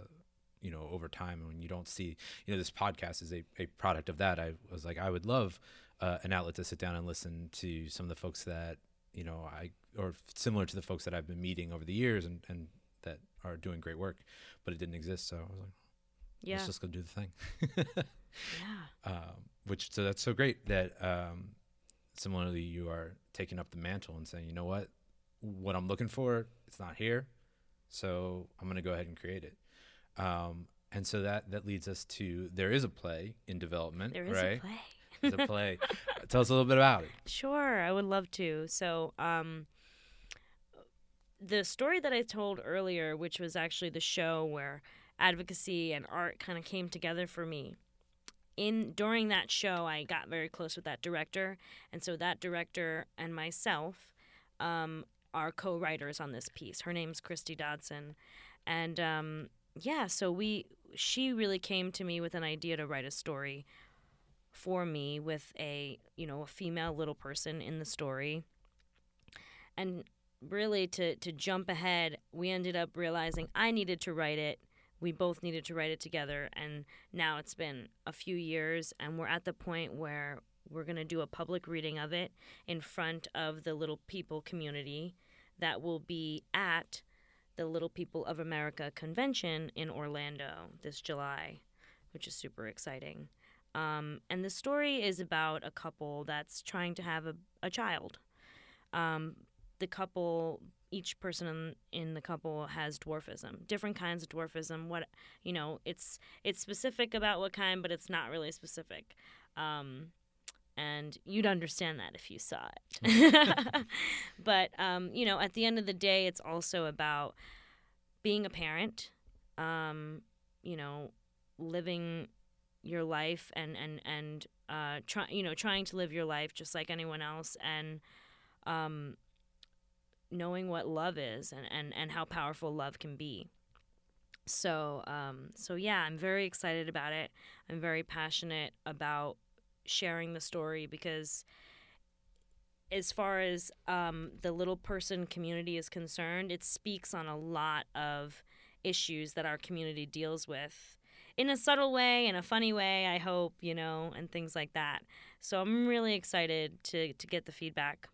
you know, over time. And when you don't see, you know, this podcast is a, a product of that. I was like, I would love uh, an outlet to sit down and listen to some of the folks that you know I or similar to the folks that I've been meeting over the years and and that are doing great work, but it didn't exist. So I was like, Yeah. let's just go do the thing. Yeah. um, which so that's so great that um, similarly you are taking up the mantle and saying, you know what, what I'm looking for, it's not here, so I'm going to go ahead and create it. Um, and so that that leads us to there is a play in development, There is right? a play. There's a play. Tell us a little bit about it. Sure, I would love to. So, um, the story that I told earlier, which was actually the show where advocacy and art kind of came together for me. In during that show, I got very close with that director, and so that director and myself um, are co-writers on this piece. Her name's Christy Dodson, and um, yeah, so we she really came to me with an idea to write a story for me with a you know a female little person in the story and really to to jump ahead we ended up realizing i needed to write it we both needed to write it together. And now it's been a few years, and we're at the point where we're going to do a public reading of it in front of the Little People community that will be at the Little People of America convention in Orlando this July, which is super exciting. Um, and the story is about a couple that's trying to have a, a child. Um, the couple, each person in, in the couple has dwarfism, different kinds of dwarfism. What you know, it's it's specific about what kind, but it's not really specific. Um, and you'd understand that if you saw it. but um, you know, at the end of the day, it's also about being a parent. Um, you know, living your life and and and uh, try, you know trying to live your life just like anyone else and um, knowing what love is and, and, and how powerful love can be. So um, so yeah, I'm very excited about it. I'm very passionate about sharing the story because as far as um, the little person community is concerned, it speaks on a lot of issues that our community deals with in a subtle way, in a funny way, I hope, you know, and things like that. So I'm really excited to, to get the feedback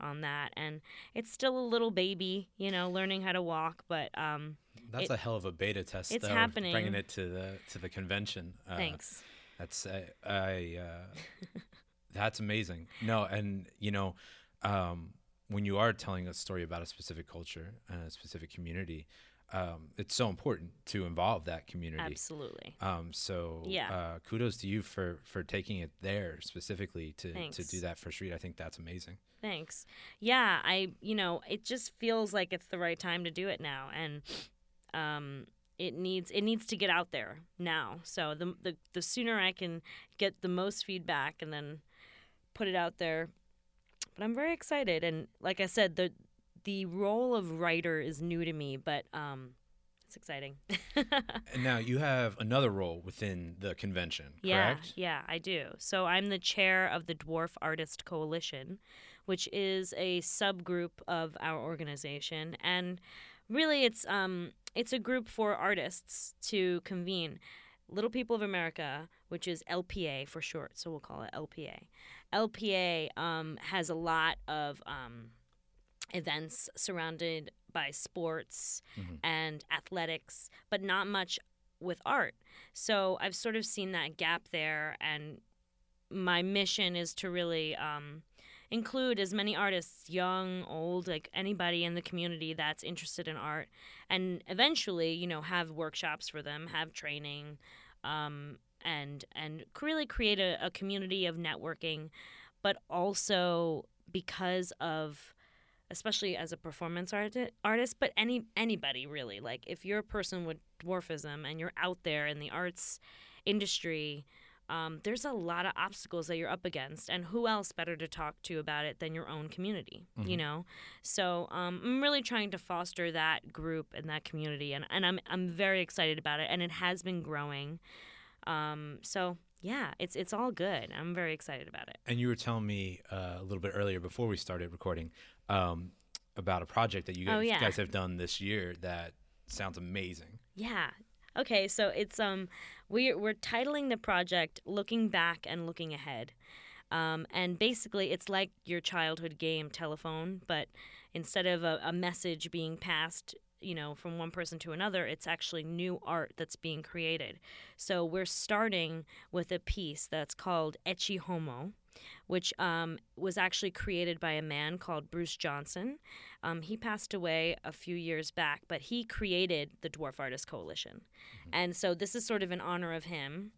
on that. And it's still a little baby, you know, learning how to walk, but um, that's it, a hell of a beta test. It's though, happening. Bringing it to the to the convention. Uh, Thanks. That's I. I uh, that's amazing. No, and you know, um, when you are telling a story about a specific culture and a specific community, um, it's so important to involve that community. Absolutely. Um, so yeah. uh, kudos to you for for taking it there specifically to Thanks. to do that for street. I think that's amazing. Thanks. Yeah, I you know it just feels like it's the right time to do it now, and um, it needs it needs to get out there now. So the the the sooner I can get the most feedback and then put it out there. But I'm very excited, and like I said, the the role of writer is new to me, but um, it's exciting. and now you have another role within the convention, yeah. Yeah, I do. So I'm the chair of the Dwarf Artist Coalition, which is a subgroup of our organization, and really, it's um, it's a group for artists to convene. Little People of America, which is LPA for short, so we'll call it LPA. LPA um, has a lot of um, events surrounded by sports Mhm. and athletics, but not much with art. So I've sort of seen that gap there, and my mission is to really um, include as many artists, young, old, like anybody in the community that's interested in art, and eventually, you know, have workshops for them, have training, um, and and really create a, a community of networking, but also because of especially as a performance art- artist, but any anybody really. Like if you're a person with dwarfism and you're out there in the arts industry, um, there's a lot of obstacles that you're up against, and who else better to talk to about it than your own community? You Mhm. know, so um, I'm really trying to foster that group and that community, and, and I'm I'm very excited about it, and it has been growing. Um, so yeah, it's it's all good. I'm very excited about it. And you were telling me uh, a little bit earlier before we started recording um, about a project that you guys, Oh, yeah. guys have done this year that sounds amazing. Yeah. Okay, so it's um we we're titling the project "Looking Back and Looking Ahead," um, and basically it's like your childhood game telephone, but instead of a, a message being passed, you know, from one person to another, it's actually new art that's being created. So we're starting with a piece that's called Ecce Homo, which um, was actually created by a man called Bruce Johnson. Um, he passed away a few years back, but he created the Dwarf Artist Coalition. And so this is sort of in honor of him.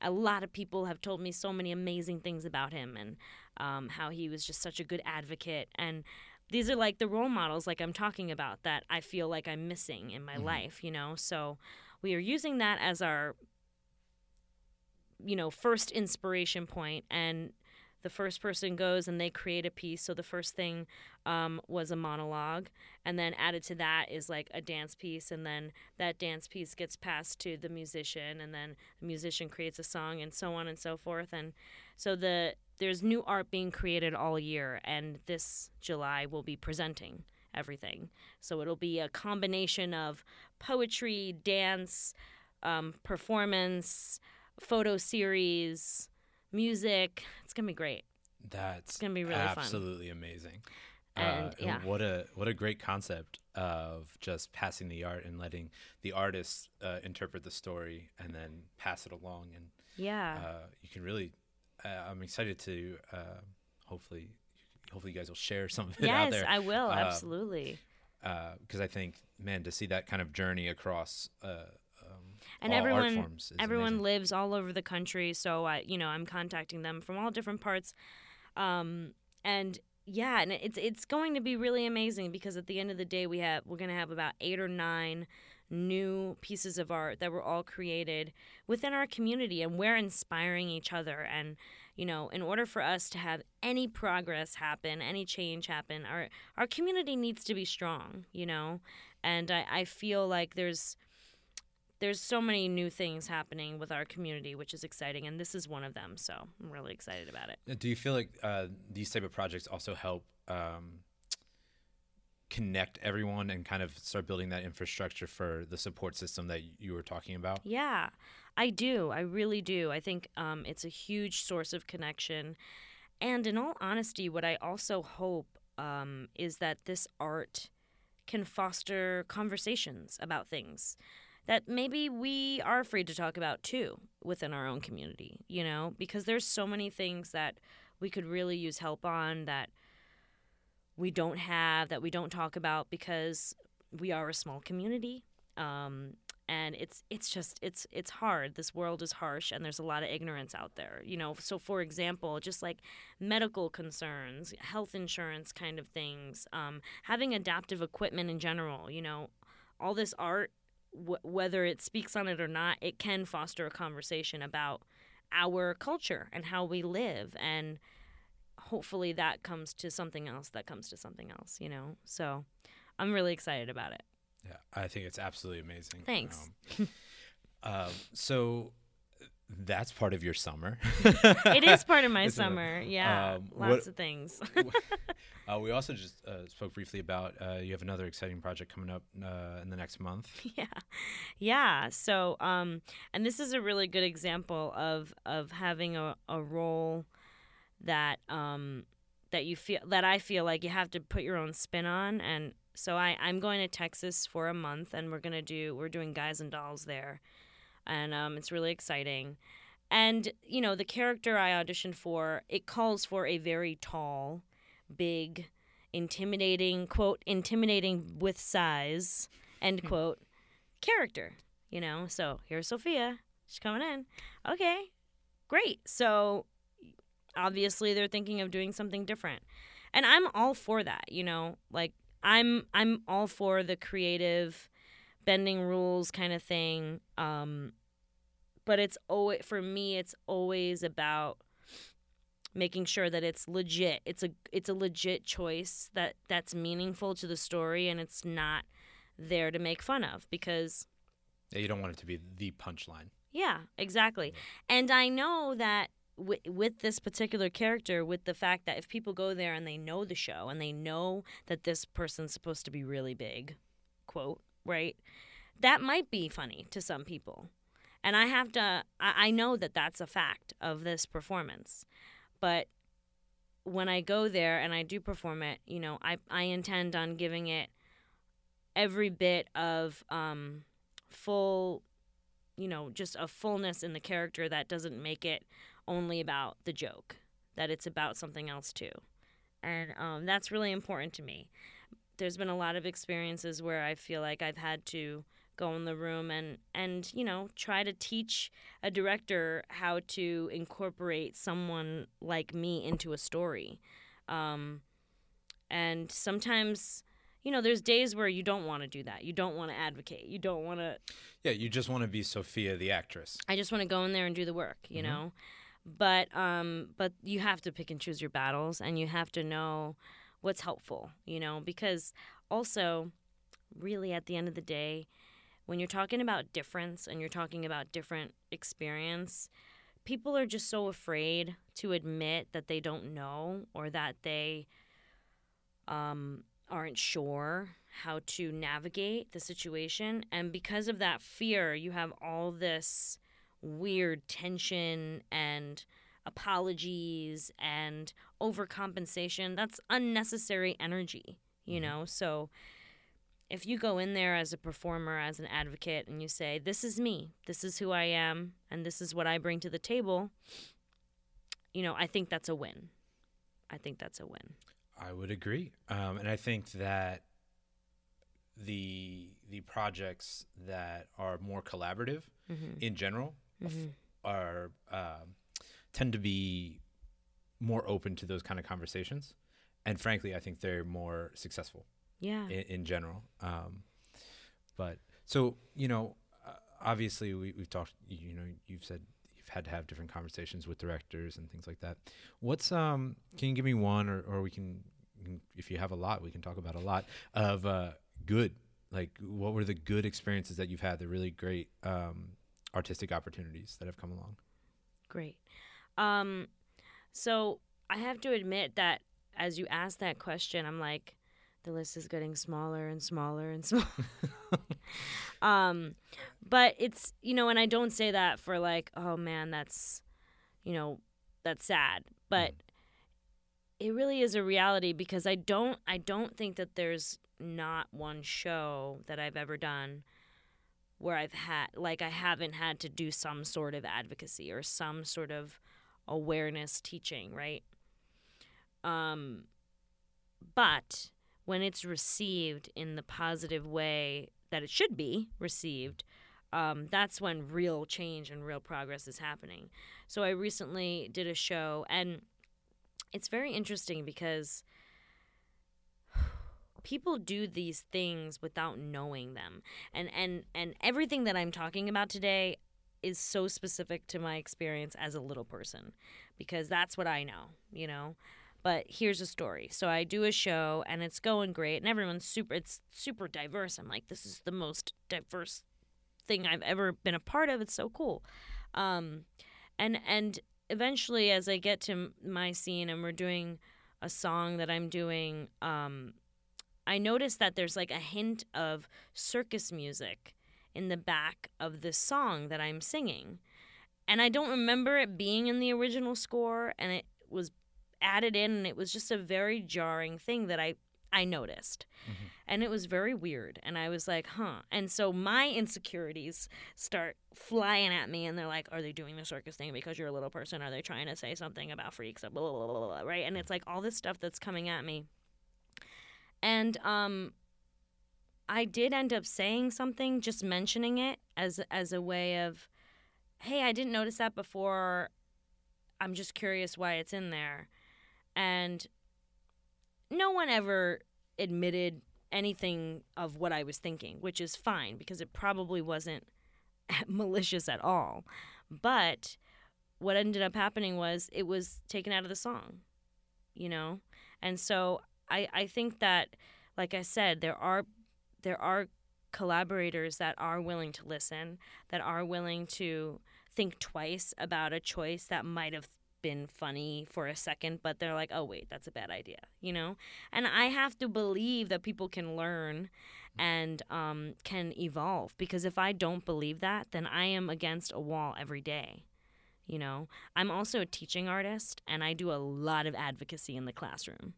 A lot of people have told me so many amazing things about him and um, how he was just such a good advocate. And these are like the role models, like I'm talking about, that I feel like I'm missing in my Mhm. life, you know? So we are using that as our, you know, first inspiration point and the first person goes and they create a piece. So the first thing um, was a monologue, and then added to that is like a dance piece, and then that dance piece gets passed to the musician, and then the musician creates a song, and so on and so forth. And so the there's new art being created all year, and this July we'll be presenting everything. So it'll be a combination of poetry, dance, um, performance, photo series, music. It's gonna be great. That's gonna be really fun. absolutely amazing. And, uh, yeah. what a what a great concept of just passing the art and letting the artist uh, interpret the story and then pass it along and Yeah. uh, you can really uh, i'm excited to uh, hopefully hopefully you guys will share some of it out yes, there I will. Um, absolutely. because i think man to see that kind of journey across uh, and all everyone everyone amazing. lives all over the country so i you know i'm contacting them from all different parts. Um and yeah and it's it's going to be really amazing because at the end of the day we have we're going to have about 8 or 9 new pieces of art that were all created within our community and we're inspiring each other. And you know in order for us to have any progress happen any change happen our our community needs to be strong you know? And i, I feel like there's there's so many new things happening with our community which is exciting and this is one of them so i'm really excited about it Do you feel like uh, these type of projects also help um, connect everyone and kind of start building that infrastructure for the support system that you were talking about? Yeah, I do. I really do. I think um, it's a huge source of connection. And in all honesty, what I also hope um, is that this art can foster conversations about things that maybe we are afraid to talk about too within our own community, you know, because there's so many things that we could really use help on that we don't have, that we don't talk about because we are a small community. Um, and it's it's just it's it's hard. This world is harsh, and there's a lot of ignorance out there. You know, so for example, just like medical concerns, health insurance kind of things, um, having adaptive equipment in general. You know, all this art, whether it speaks on it or not, it can foster a conversation about our culture and how we live, and hopefully that comes to something else. That comes to something else. You know, so I'm really excited about it. Yeah, I think it's absolutely amazing. Thanks. Um, um, so that's part of your summer. it is part of my a- summer. Yeah, um, lots what- of things. uh, we also just uh, spoke briefly about uh, you have another exciting project coming up uh, in the next month. yeah, yeah. So, um, and this is a really good example of of having a, a role that um that you feel that I feel like you have to put your own spin on and so I, I'm going to Texas for a month and we're gonna do we're doing guys and dolls there. And um, it's really exciting. And, you know, the character I auditioned for, it calls for a very tall, big, intimidating, quote, intimidating with size, end quote, character, you know? So here's Sofiya. She's coming in. Okay, great. So obviously they're thinking of doing something different. And I'm all for that, you know? Like I'm I'm all for the creative bending rules kind of thing. Um but it's always for me it's always about making sure that it's legit. It's a it's a legit choice that that's meaningful to the story and it's not there to make fun of because Yeah, you don't want it to be the punchline. yeah, exactly. And I know that with, with this particular character, with the fact that if people go there and they know the show and they know that this person's supposed to be really big, quote, right? That might be funny to some people. And I have to, I, know that that's a fact of this performance. But when I go there and I do perform it, you know, I, I intend on giving it every bit of um, full you know, just a fullness in the character that doesn't make it only about the joke, that it's about something else too. And um, that's really important to me. There's been a lot of experiences where I feel like I've had to go in the room and, and you know, try to teach a director how to incorporate someone like me into a story. Um, and sometimes, you know, there's days where you don't want to do that. You don't want to advocate. You don't want to Yeah, you just want to be Sofiya the actress. I just want to go in there and do the work, you Mhm. know. But um but you have to pick and choose your battles and you have to know what's helpful, you know, because also really at the end of the day when you're talking about difference and you're talking about different experience, people are just so afraid to admit that they don't know or that they um aren't sure how to navigate the situation. And because of that fear, you have all this weird tension and apologies and overcompensation. That's unnecessary energy, you know? So if you go in there as a performer, as an advocate, and you say, This is me, this is who I am, and this is what I bring to the table, you know, I think that's a win. I think that's a win. I would agree, um, and I think that the the projects that are more collaborative in general f- are um tend to be more open to those kind of conversations, and frankly, I think they're more successful Yeah. in, in general. Um, but so you know, uh, obviously we, we've talked. You know, you've said you've had to have different conversations with directors and things like that. What's um? Can you give me one, or or we can, if you have a lot, we can talk about a lot of uh, good. Like, what were the good experiences that you've had? The really great um, artistic opportunities that have come along. Great. Um, so I have to admit that as you ask that question, I'm like, the list is getting smaller and smaller and smaller. um, but it's you know, and I don't say that for like, oh man, that's you know, that's sad. But it really is a reality because I don't I don't think that there's not one show that I've ever done where I've had like I haven't had to do some sort of advocacy or some sort of awareness teaching, right? Um but when it's received in the positive way that it should be received, um, that's when real change and real progress is happening. So I recently did a show, and it's very interesting because people do these things without knowing them and and and everything that i'm talking about today is so specific to my experience as a little person because that's what i know you know? But here's a story. So i do a show and it's going great and everyone's super it's super diverse. I'm like this is the most diverse thing i've ever been a part of. It's so cool. Um and and eventually as i get to my scene and we're doing a song that i'm doing um I notice that there's like a hint of circus music in the back of the song that I'm singing. And I don't remember it being in the original score and it was added in and it was just a very jarring thing that I I noticed. And it was very weird and I was like, "Huh." And so my insecurities start flying at me and they're like, "Are they doing the circus thing because you're a little person? Are they trying to say something about freaks?" Blah, blah, blah, blah, blah, right? And it's like all this stuff that's coming at me and um I did end up saying something, just mentioning it as as a way of, hey, I didn't notice that before. I'm just curious why it's in there. And no one ever admitted anything of what I was thinking, which is fine because it probably wasn't malicious at all. But what ended up happening was it was taken out of the song, you know? And so I, I think that, like I said, there are there are collaborators that are willing to listen, that are willing to think twice about a choice that might have been funny for a second, but they're like, oh, wait, that's a bad idea, you know? And I have to believe that people can learn and um, can evolve because if I don't believe that, then I am against a wall every day. You know, I'm also a teaching artist and I do a lot of advocacy in the classroom.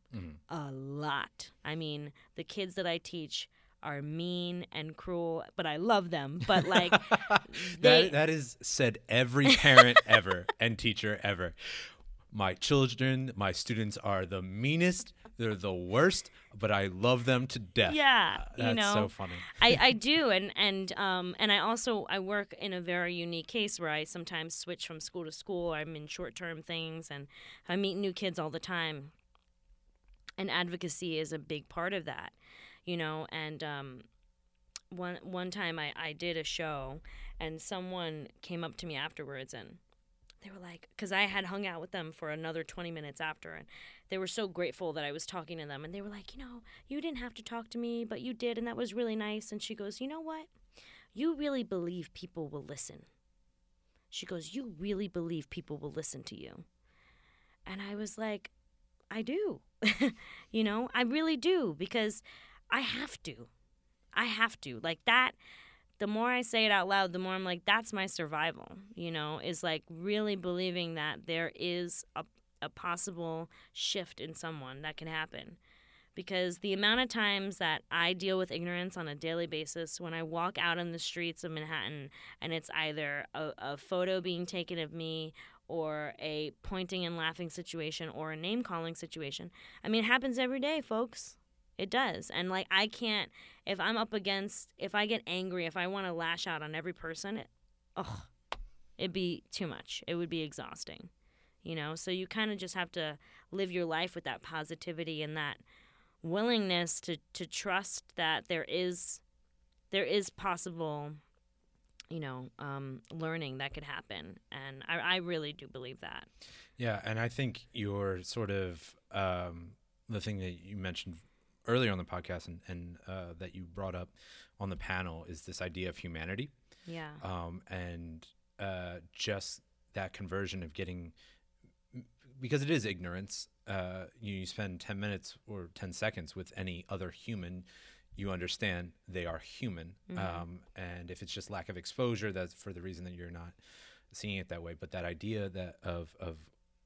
A lot. I mean, the kids that I teach are mean and cruel, but I love them. But like, they, that that is said every parent ever and teacher ever. My children, my students are the meanest. They're the worst, but I love them to death. yeah, That's you know, so funny. I, I do and and um and I also I work in a very unique case where I sometimes switch from school to school. I'm in short term things and I meet new kids all the time. And advocacy is a big part of that, you know, and um one one time I, I did a show and someone came up to me afterwards and they were like because i had hung out with them for another 20 minutes after and they were so grateful that i was talking to them and they were like you know you didn't have to talk to me but you did and that was really nice and she goes you know what? You really believe people will listen. She goes you really believe people will listen to you. And i was like I do. you know, I really do because I have to. I have to. Like that the more I say it out loud, the more I'm like, that's my survival, you know, is like really believing that there is a, a possible shift in someone that can happen. Because the amount of times that I deal with ignorance on a daily basis when I walk out in the streets of Manhattan and it's either a, a photo being taken of me or a pointing and laughing situation or a name calling situation. I mean, it happens every day, folks. It does. And like I can't if I'm up against if I get angry, if I want to lash out on every person, it, oh, it'd be too much. It would be exhausting. You know, so you kind of just have to live your life with that positivity and that willingness to to trust that there is there is possible you know um, learning that could happen and I, I really do believe that yeah and i think your sort of um, the thing that you mentioned earlier on the podcast and, and uh, that you brought up on the panel is this idea of humanity. Yeah. Um, and uh, just that conversion of getting, because it is ignorance. Uh, you, you spend 10 minutes or 10 seconds with any other human, you understand they are human. Mm-hmm. Um, and if it's just lack of exposure, that's for the reason that you're not seeing it that way. But that idea that of, of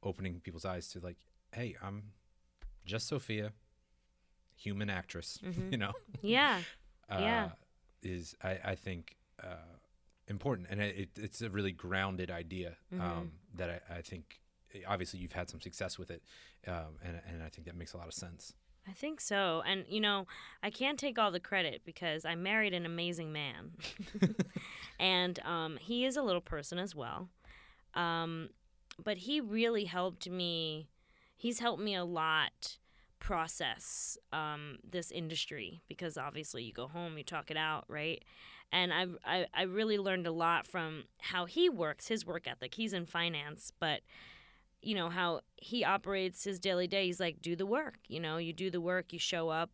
opening people's eyes to like, hey, I'm just Sofiya human actress, mm-hmm. you know? Yeah. uh, yeah. Is, I, I think, uh, important. And it, it's a really grounded idea mm-hmm. um, that I, I, think, obviously, you've had some success with it. Um, and, and I think that makes a lot of sense. I think so. And, you know, I can't take all the credit because I married an amazing man. and um, he is a little person as well. Um, but he really helped me. He's helped me a lot process um, this industry because obviously you go home, you talk it out, right? And I, I, I really learned a lot from how he works, his work ethic. He's in finance, but you know how he operates his daily day. He's like, do the work. You know, you do the work, you show up,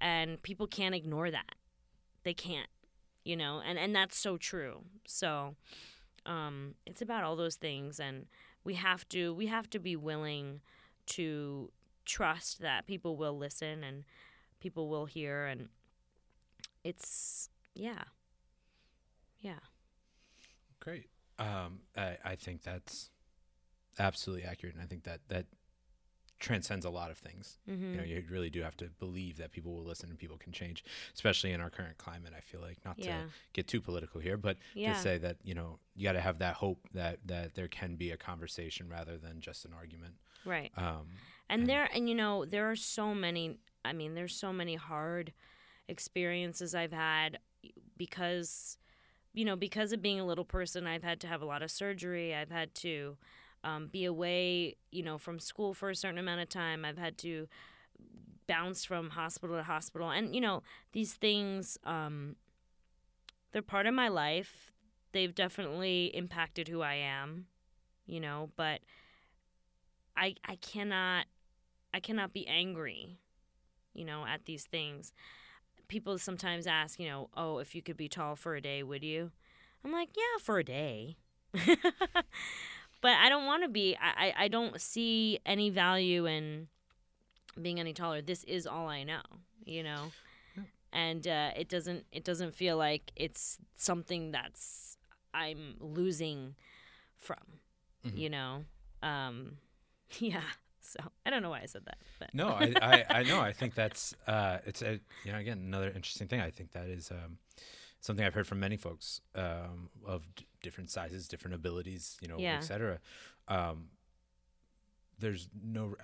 and people can't ignore that. They can't, you know, and and that's so true. So, um, it's about all those things, and we have to we have to be willing to trust that people will listen and people will hear and it's yeah. Yeah. Great. Um, I, I think that's absolutely accurate and i think that that transcends a lot of things mm-hmm. you know you really do have to believe that people will listen and people can change especially in our current climate i feel like not yeah. to get too political here but yeah. to say that you know you got to have that hope that that there can be a conversation rather than just an argument right um, and there and you know there are so many i mean there's so many hard experiences i've had because you know because of being a little person i've had to have a lot of surgery i've had to um, be away you know from school for a certain amount of time i've had to bounce from hospital to hospital and you know these things um, they're part of my life they've definitely impacted who i am you know but i i cannot I cannot be angry, you know, at these things. People sometimes ask, you know, oh, if you could be tall for a day, would you? I'm like, yeah, for a day. but I don't want to be. I, I don't see any value in being any taller. This is all I know, you know, and uh, it doesn't it doesn't feel like it's something that's I'm losing from, mm-hmm. you know. Um, yeah. So I don't know why I said that. But. No, I, I, I know. I think that's uh, it's a you know again another interesting thing. I think that is um, something I've heard from many folks um, of d- different sizes, different abilities, you know, yeah. etc. Um, there's no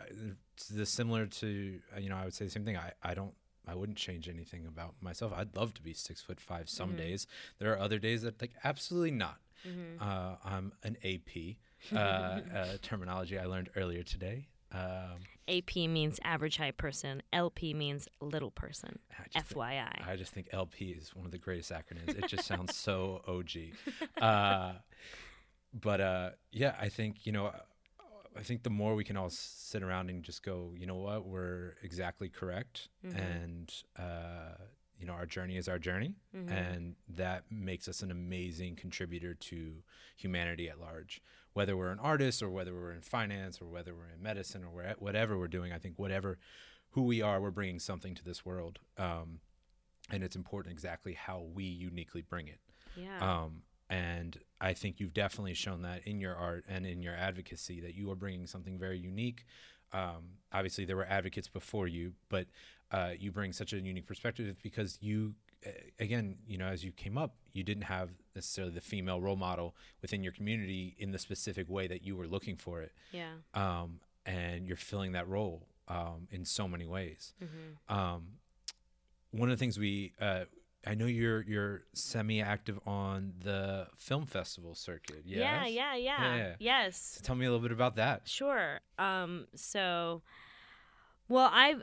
it's the similar to uh, you know I would say the same thing. I I don't I wouldn't change anything about myself. I'd love to be six foot five some mm-hmm. days. There are other days that like absolutely not. Mm-hmm. Uh, I'm an AP. Uh, uh, terminology I learned earlier today. Um, AP means average high person. LP means little person. I FYI. Think, I just think LP is one of the greatest acronyms. It just sounds so OG. Uh, but uh, yeah, I think you know, I think the more we can all sit around and just go, you know what, we're exactly correct, mm-hmm. and uh, you know our journey is our journey, Mhm. and that makes us an amazing contributor to humanity at large. Whether we're an artist or whether we're in finance or whether we're in medicine or where, whatever we're doing, I think whatever who we are, we're bringing something to this world, um, and it's important exactly how we uniquely bring it. yeah. Um, and I think you've definitely shown that in your art and in your advocacy that you are bringing something very unique. Um, obviously, there were advocates before you, but uh, you bring such a unique perspective because you, again, you know, as you came up, you didn't have necessarily the female role model within your community in the specific way that you were looking for it. yeah. Um, and you're filling that role um, in so many ways. hmm Um, one of the things we, uh, I know you're you're semi-active on the film festival circuit. Yes? Yeah, yeah, yeah. Yeah. Yes. So tell me a little bit about that. Sure. Um, so, well, I've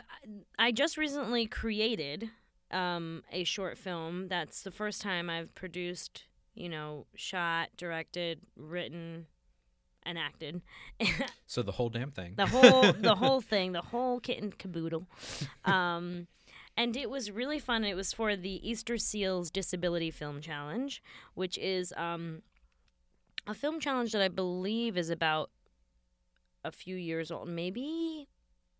I just recently created um, a short film. That's the first time I've produced, you know, shot, directed, written, and acted. So the whole damn thing. the whole the whole thing, the whole kit and caboodle. Um, and it was really fun. It was for the Easter Seals Disability Film Challenge, which is um, a film challenge that I believe is about a few years old, maybe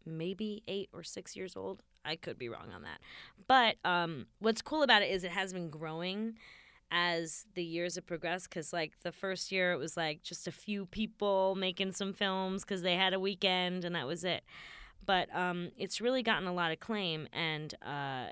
maybe eight or six years old. I could be wrong on that. But um, what's cool about it is it has been growing as the years have progressed because like the first year it was like just a few people making some films because they had a weekend and that was it but um, it's really gotten a lot of claim and uh,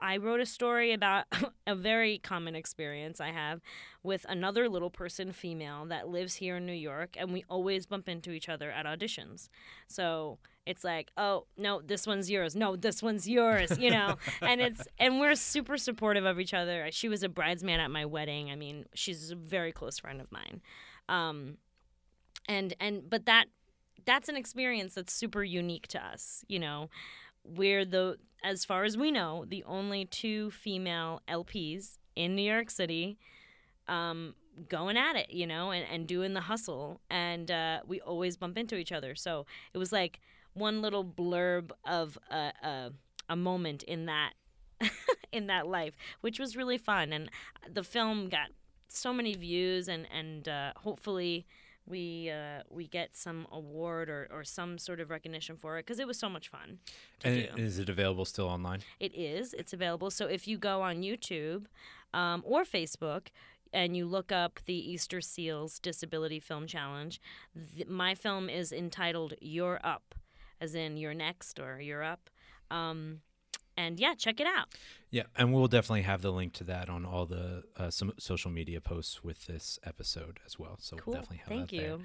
i wrote a story about a very common experience i have with another little person female that lives here in new york and we always bump into each other at auditions so it's like oh no this one's yours. No this one's yours you know? And it's and we're super supportive of each other. She was a bridesmaid at my wedding. I mean she's a very close friend of mine. Um and and but that that's an experience that's super unique to us you know? We're the as far as we know the only two female lps in new york city um going at it you know and, and doing the hustle. And uh, we always bump into each other. So it was like one little blurb of a, a, a moment in that in that life which was really fun and the film got so many views and and uh, hopefully we uh, we get some award or, or some sort of recognition for it because it was so much fun and is it available still online? It is. It's available. So if you go on YouTube um, or Facebook and you look up the Easter Seals Disability Film Challenge, th- my film is entitled "You're Up," as in "You're Next" or "You're Up." Um, and yeah, check it out. Yeah, and we'll definitely have the link to that on all the uh, some social media posts with this episode as well. So Cool. we'll definitely have Thank that there. you.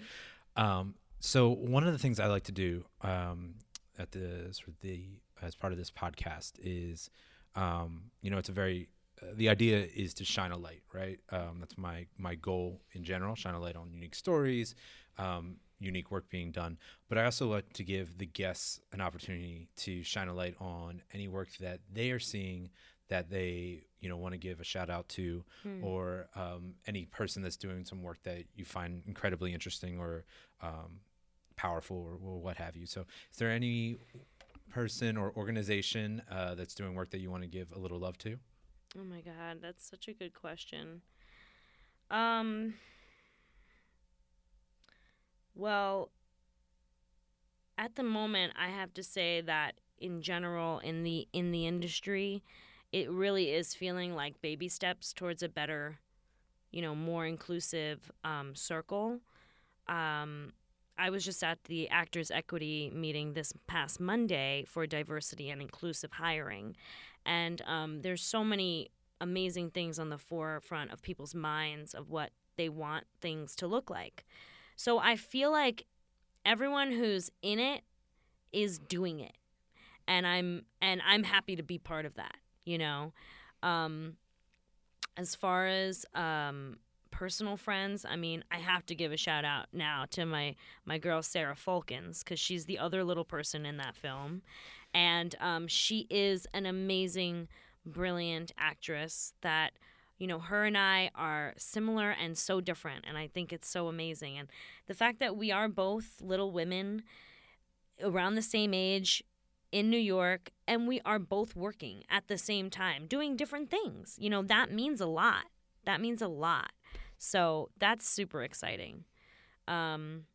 Um, so one of the things I like to do um, at the sort of the as part of this podcast is, um, you know, it's a very uh, the idea is to shine a light, right? Um, that's my my goal in general: shine a light on unique stories, um, unique work being done. But I also like to give the guests an opportunity to shine a light on any work that they are seeing that they you know want to give a shout out to Hmm. or um, any person that's doing some work that you find incredibly interesting or um, powerful or, or what have you. So, is there any person or organization uh, that's doing work that you want to give a little love to? Oh my god, that's such a good question. Um well, at the moment I have to say that in general in the in the industry, it really is feeling like baby steps towards a better, you know, more inclusive um, circle. Um, I was just at the Actors Equity meeting this past Monday for diversity and inclusive hiring. And um, there's so many amazing things on the forefront of people's minds of what they want things to look like. So I feel like everyone who's in it is doing it. And I'm and I'm happy to be part of that, you know. Um as far as um personal friends, I mean, I have to give a shout out now to my my girl Sarah Falkins cuz she's the other little person in that film and um, she is an amazing brilliant actress that you know her and i are similar and so different and i think it's so amazing and the fact that we are both little women around the same age in New York and we are both working at the same time, doing different things. You know, that means a lot. That means a lot. So that's super exciting. Um,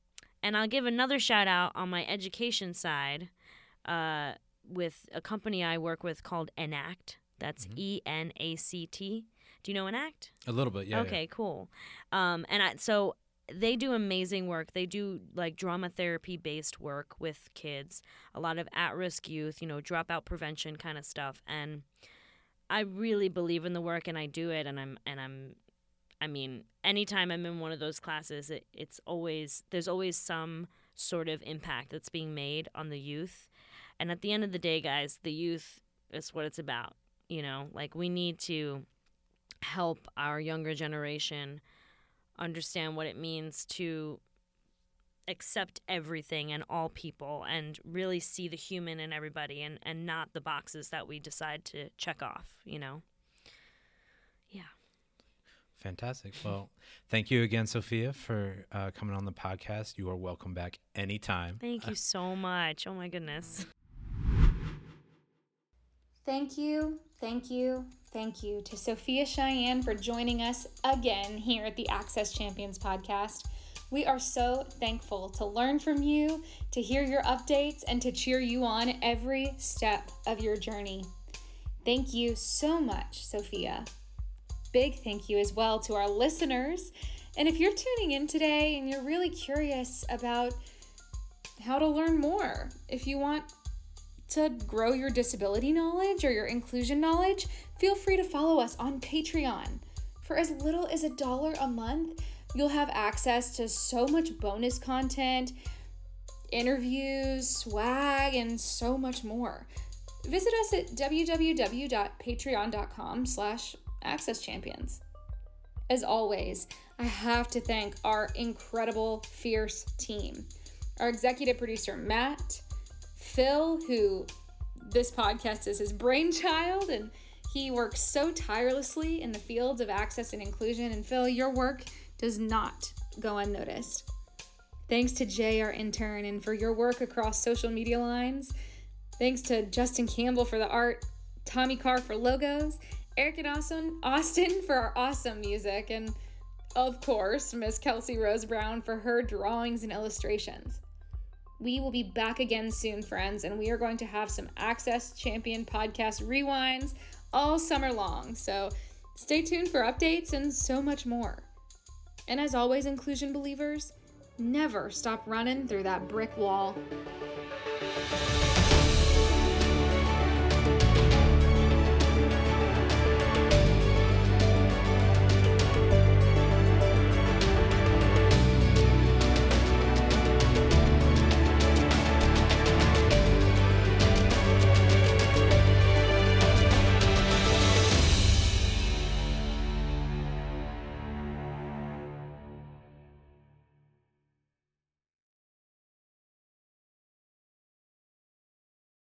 and I'll give another shout out on my education side uh, with a company I work with called Enact. That's Mhm. E N A C T. Do you know Enact? A little bit, yeah. okay, cool. Um, and I, so they do amazing work. They do like drama therapy based work with kids, a lot of at risk youth, you know, dropout prevention kind of stuff. And I really believe in the work and I do it. And I'm, and I'm, I mean, anytime I'm in one of those classes, it, it's always, there's always some sort of impact that's being made on the youth. And at the end of the day, guys, the youth is what it's about. You know, like we need to help our younger generation understand what it means to accept everything and all people and really see the human in everybody and, and not the boxes that we decide to check off, you know? Yeah. Fantastic. Well, thank you again, Sofiya, for uh, coming on the podcast. You are welcome back anytime. Thank you so much. Oh my goodness. Thank you, thank you, thank you to Sofiya Cheyenne for joining us again here at the Access Champions podcast. We are so thankful to learn from you, to hear your updates, and to cheer you on every step of your journey. Thank you so much, Sofiya. Big thank you as well to our listeners. And if you're tuning in today and you're really curious about how to learn more, if you want to grow your disability knowledge or your inclusion knowledge, feel free to follow us on Patreon. For as little as a dollar a month, you'll have access to so much bonus content, interviews, swag, and so much more. Visit us at www.patreon.com slash accesschampions. As always, I have to thank our incredible, fierce team. Our executive producer, Matt, Phil, who this podcast is his brainchild, and he works so tirelessly in the fields of access and inclusion. And Phil, your work does not go unnoticed. Thanks to Jay, our intern, and for your work across social media lines. Thanks to Justin Campbell for the art, Tommy Carr for logos, Eric and Austin, Austin for our awesome music, and of course, Miss Kelsey Rose Brown for her drawings and illustrations. We will be back again soon, friends, and we are going to have some Access Champion podcast rewinds all summer long. So stay tuned for updates and so much more. And as always, inclusion believers, never stop running through that brick wall.